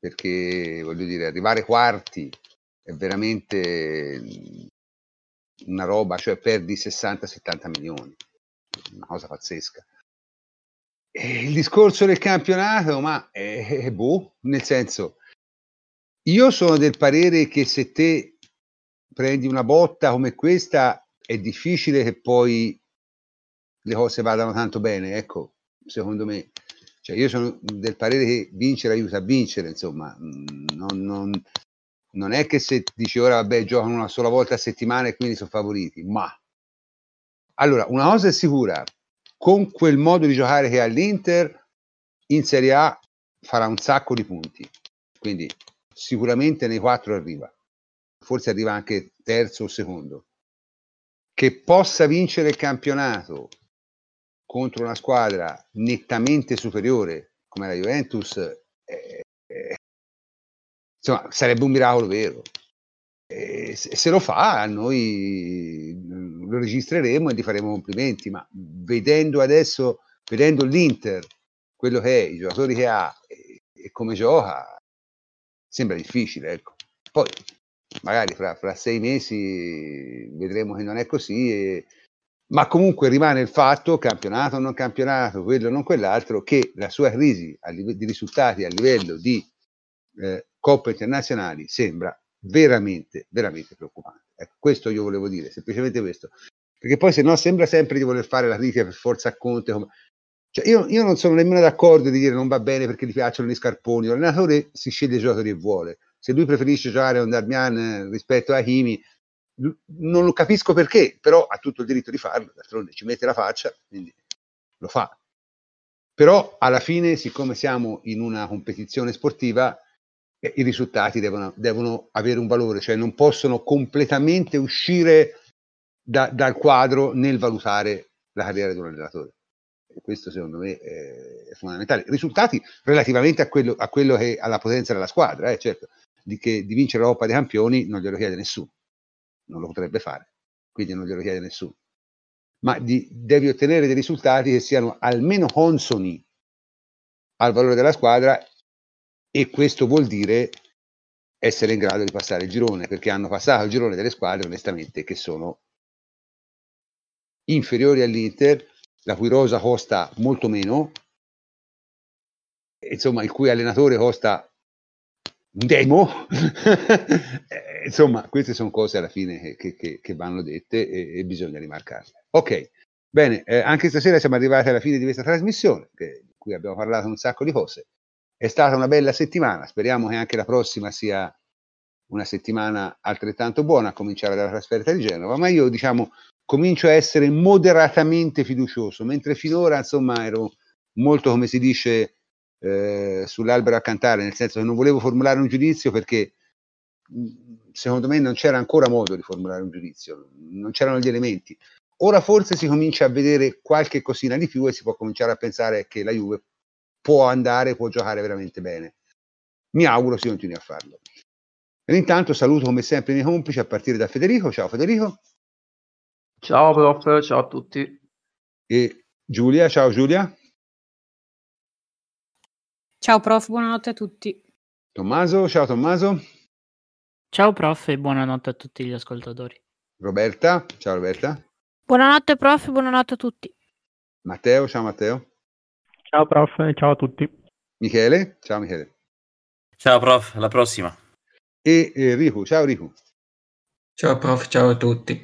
perché voglio dire, arrivare quarti è veramente una roba, cioè perdi 60-70 milioni, una cosa pazzesca. E il discorso del campionato, ma è, è boh, nel senso, io sono del parere che se te prendi una botta come questa è difficile che poi le cose vadano tanto bene, ecco, secondo me. Cioè io sono del parere che vincere aiuta a vincere, insomma, non, non, non è che se dici ora vabbè giocano una sola volta a settimana e quindi sono favoriti, ma allora una cosa è sicura, con quel modo di giocare che ha l'Inter in Serie A farà un sacco di punti, quindi sicuramente nei quattro arriva, forse arriva anche terzo o secondo. Che possa vincere il campionato contro una squadra nettamente superiore come la Juventus eh, insomma, sarebbe un miracolo vero. E se lo fa, noi lo registreremo e gli faremo complimenti, ma vedendo adesso, vedendo l'Inter, quello che è, i giocatori che ha e, come gioca, sembra difficile. Ecco. Poi magari fra, fra, sei mesi vedremo che non è così, e, ma comunque rimane il fatto, campionato o non campionato, quello o non quell'altro, che la sua crisi di risultati a livello di eh, coppe internazionali sembra veramente, veramente preoccupante. Ecco, questo io volevo dire, semplicemente questo. Perché poi se no sembra sempre di voler fare la critica per forza a Conte. Come... Cioè, io, io, non sono nemmeno d'accordo di dire non va bene perché gli piacciono gli scarponi. L'allenatore si sceglie i giocatori che vuole. Se lui preferisce giocare con Darmian rispetto a Himi, non lo capisco perché, però ha tutto il diritto di farlo, d'altronde ci mette la faccia, quindi lo fa. Però alla fine, siccome siamo in una competizione sportiva, i risultati devono, devono, avere un valore, cioè non possono completamente uscire da, dal quadro nel valutare la carriera di un allenatore. E questo secondo me è fondamentale. Risultati relativamente a quello, a quello che alla potenza della squadra, eh, certo, di, che, di vincere la Coppa dei Campioni non glielo chiede nessuno, non lo potrebbe fare, quindi non glielo chiede nessuno. Ma di, devi ottenere dei risultati che siano almeno consoni al valore della squadra e questo vuol dire essere in grado di passare il girone, perché hanno passato il girone delle squadre, onestamente, che sono inferiori all'Inter, la cui rosa costa molto meno, insomma, il cui allenatore costa un demo. Insomma, queste sono cose alla fine che, che, che vanno dette e, e, bisogna rimarcarle. Ok, bene, eh, anche stasera siamo arrivati alla fine di questa trasmissione, che, di cui abbiamo parlato un sacco di cose. È stata una bella settimana, speriamo che anche la prossima sia una settimana altrettanto buona, a cominciare dalla trasferta di Genova, ma io diciamo comincio a essere moderatamente fiducioso, mentre finora insomma ero molto, come si dice, eh, sull'albero a cantare, nel senso che non volevo formulare un giudizio perché secondo me non c'era ancora modo di formulare un giudizio, non c'erano gli elementi. Ora forse si comincia a vedere qualche cosina di più e si può cominciare a pensare che la Juve può andare, può giocare veramente bene. Mi auguro si continui a farlo. E intanto saluto come sempre i miei complici a partire da Federico. Ciao Federico. Ciao prof, ciao a tutti. E Giulia, ciao Giulia. Ciao prof, buonanotte a tutti. Tommaso, ciao Tommaso. Ciao prof e buonanotte a tutti gli ascoltatori. Roberta, ciao Roberta. Buonanotte prof, buonanotte a tutti. Matteo, ciao Matteo. Ciao prof, ciao a tutti. Michele, ciao Michele. Ciao prof, alla prossima. E eh, Riku, ciao Riku. Ciao prof, ciao a tutti.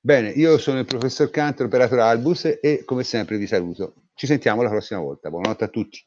Bene, io sono il professor Cantor, operatore Albus e come sempre vi saluto. Ci sentiamo la prossima volta. Buonanotte a tutti.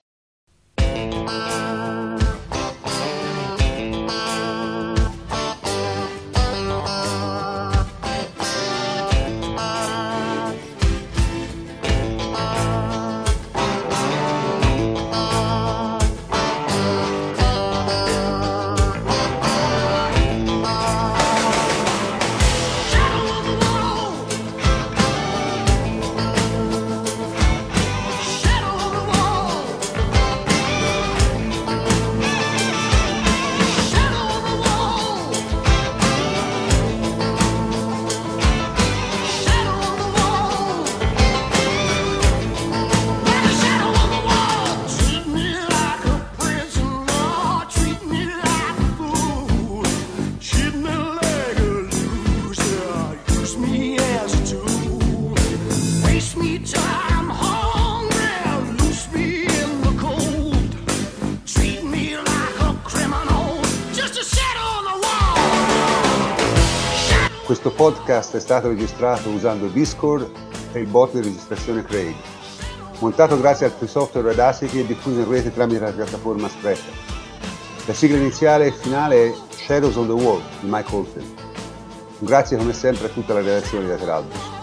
Stato registrato usando Discord e il bot di registrazione Craig. Montato grazie al free software Audacity e diffuso in rete tramite la piattaforma Spreaker. La sigla iniziale e finale è Shadows on the Wall di Mike Oldfield. Grazie come sempre a tutta la redazione di Lateralbus.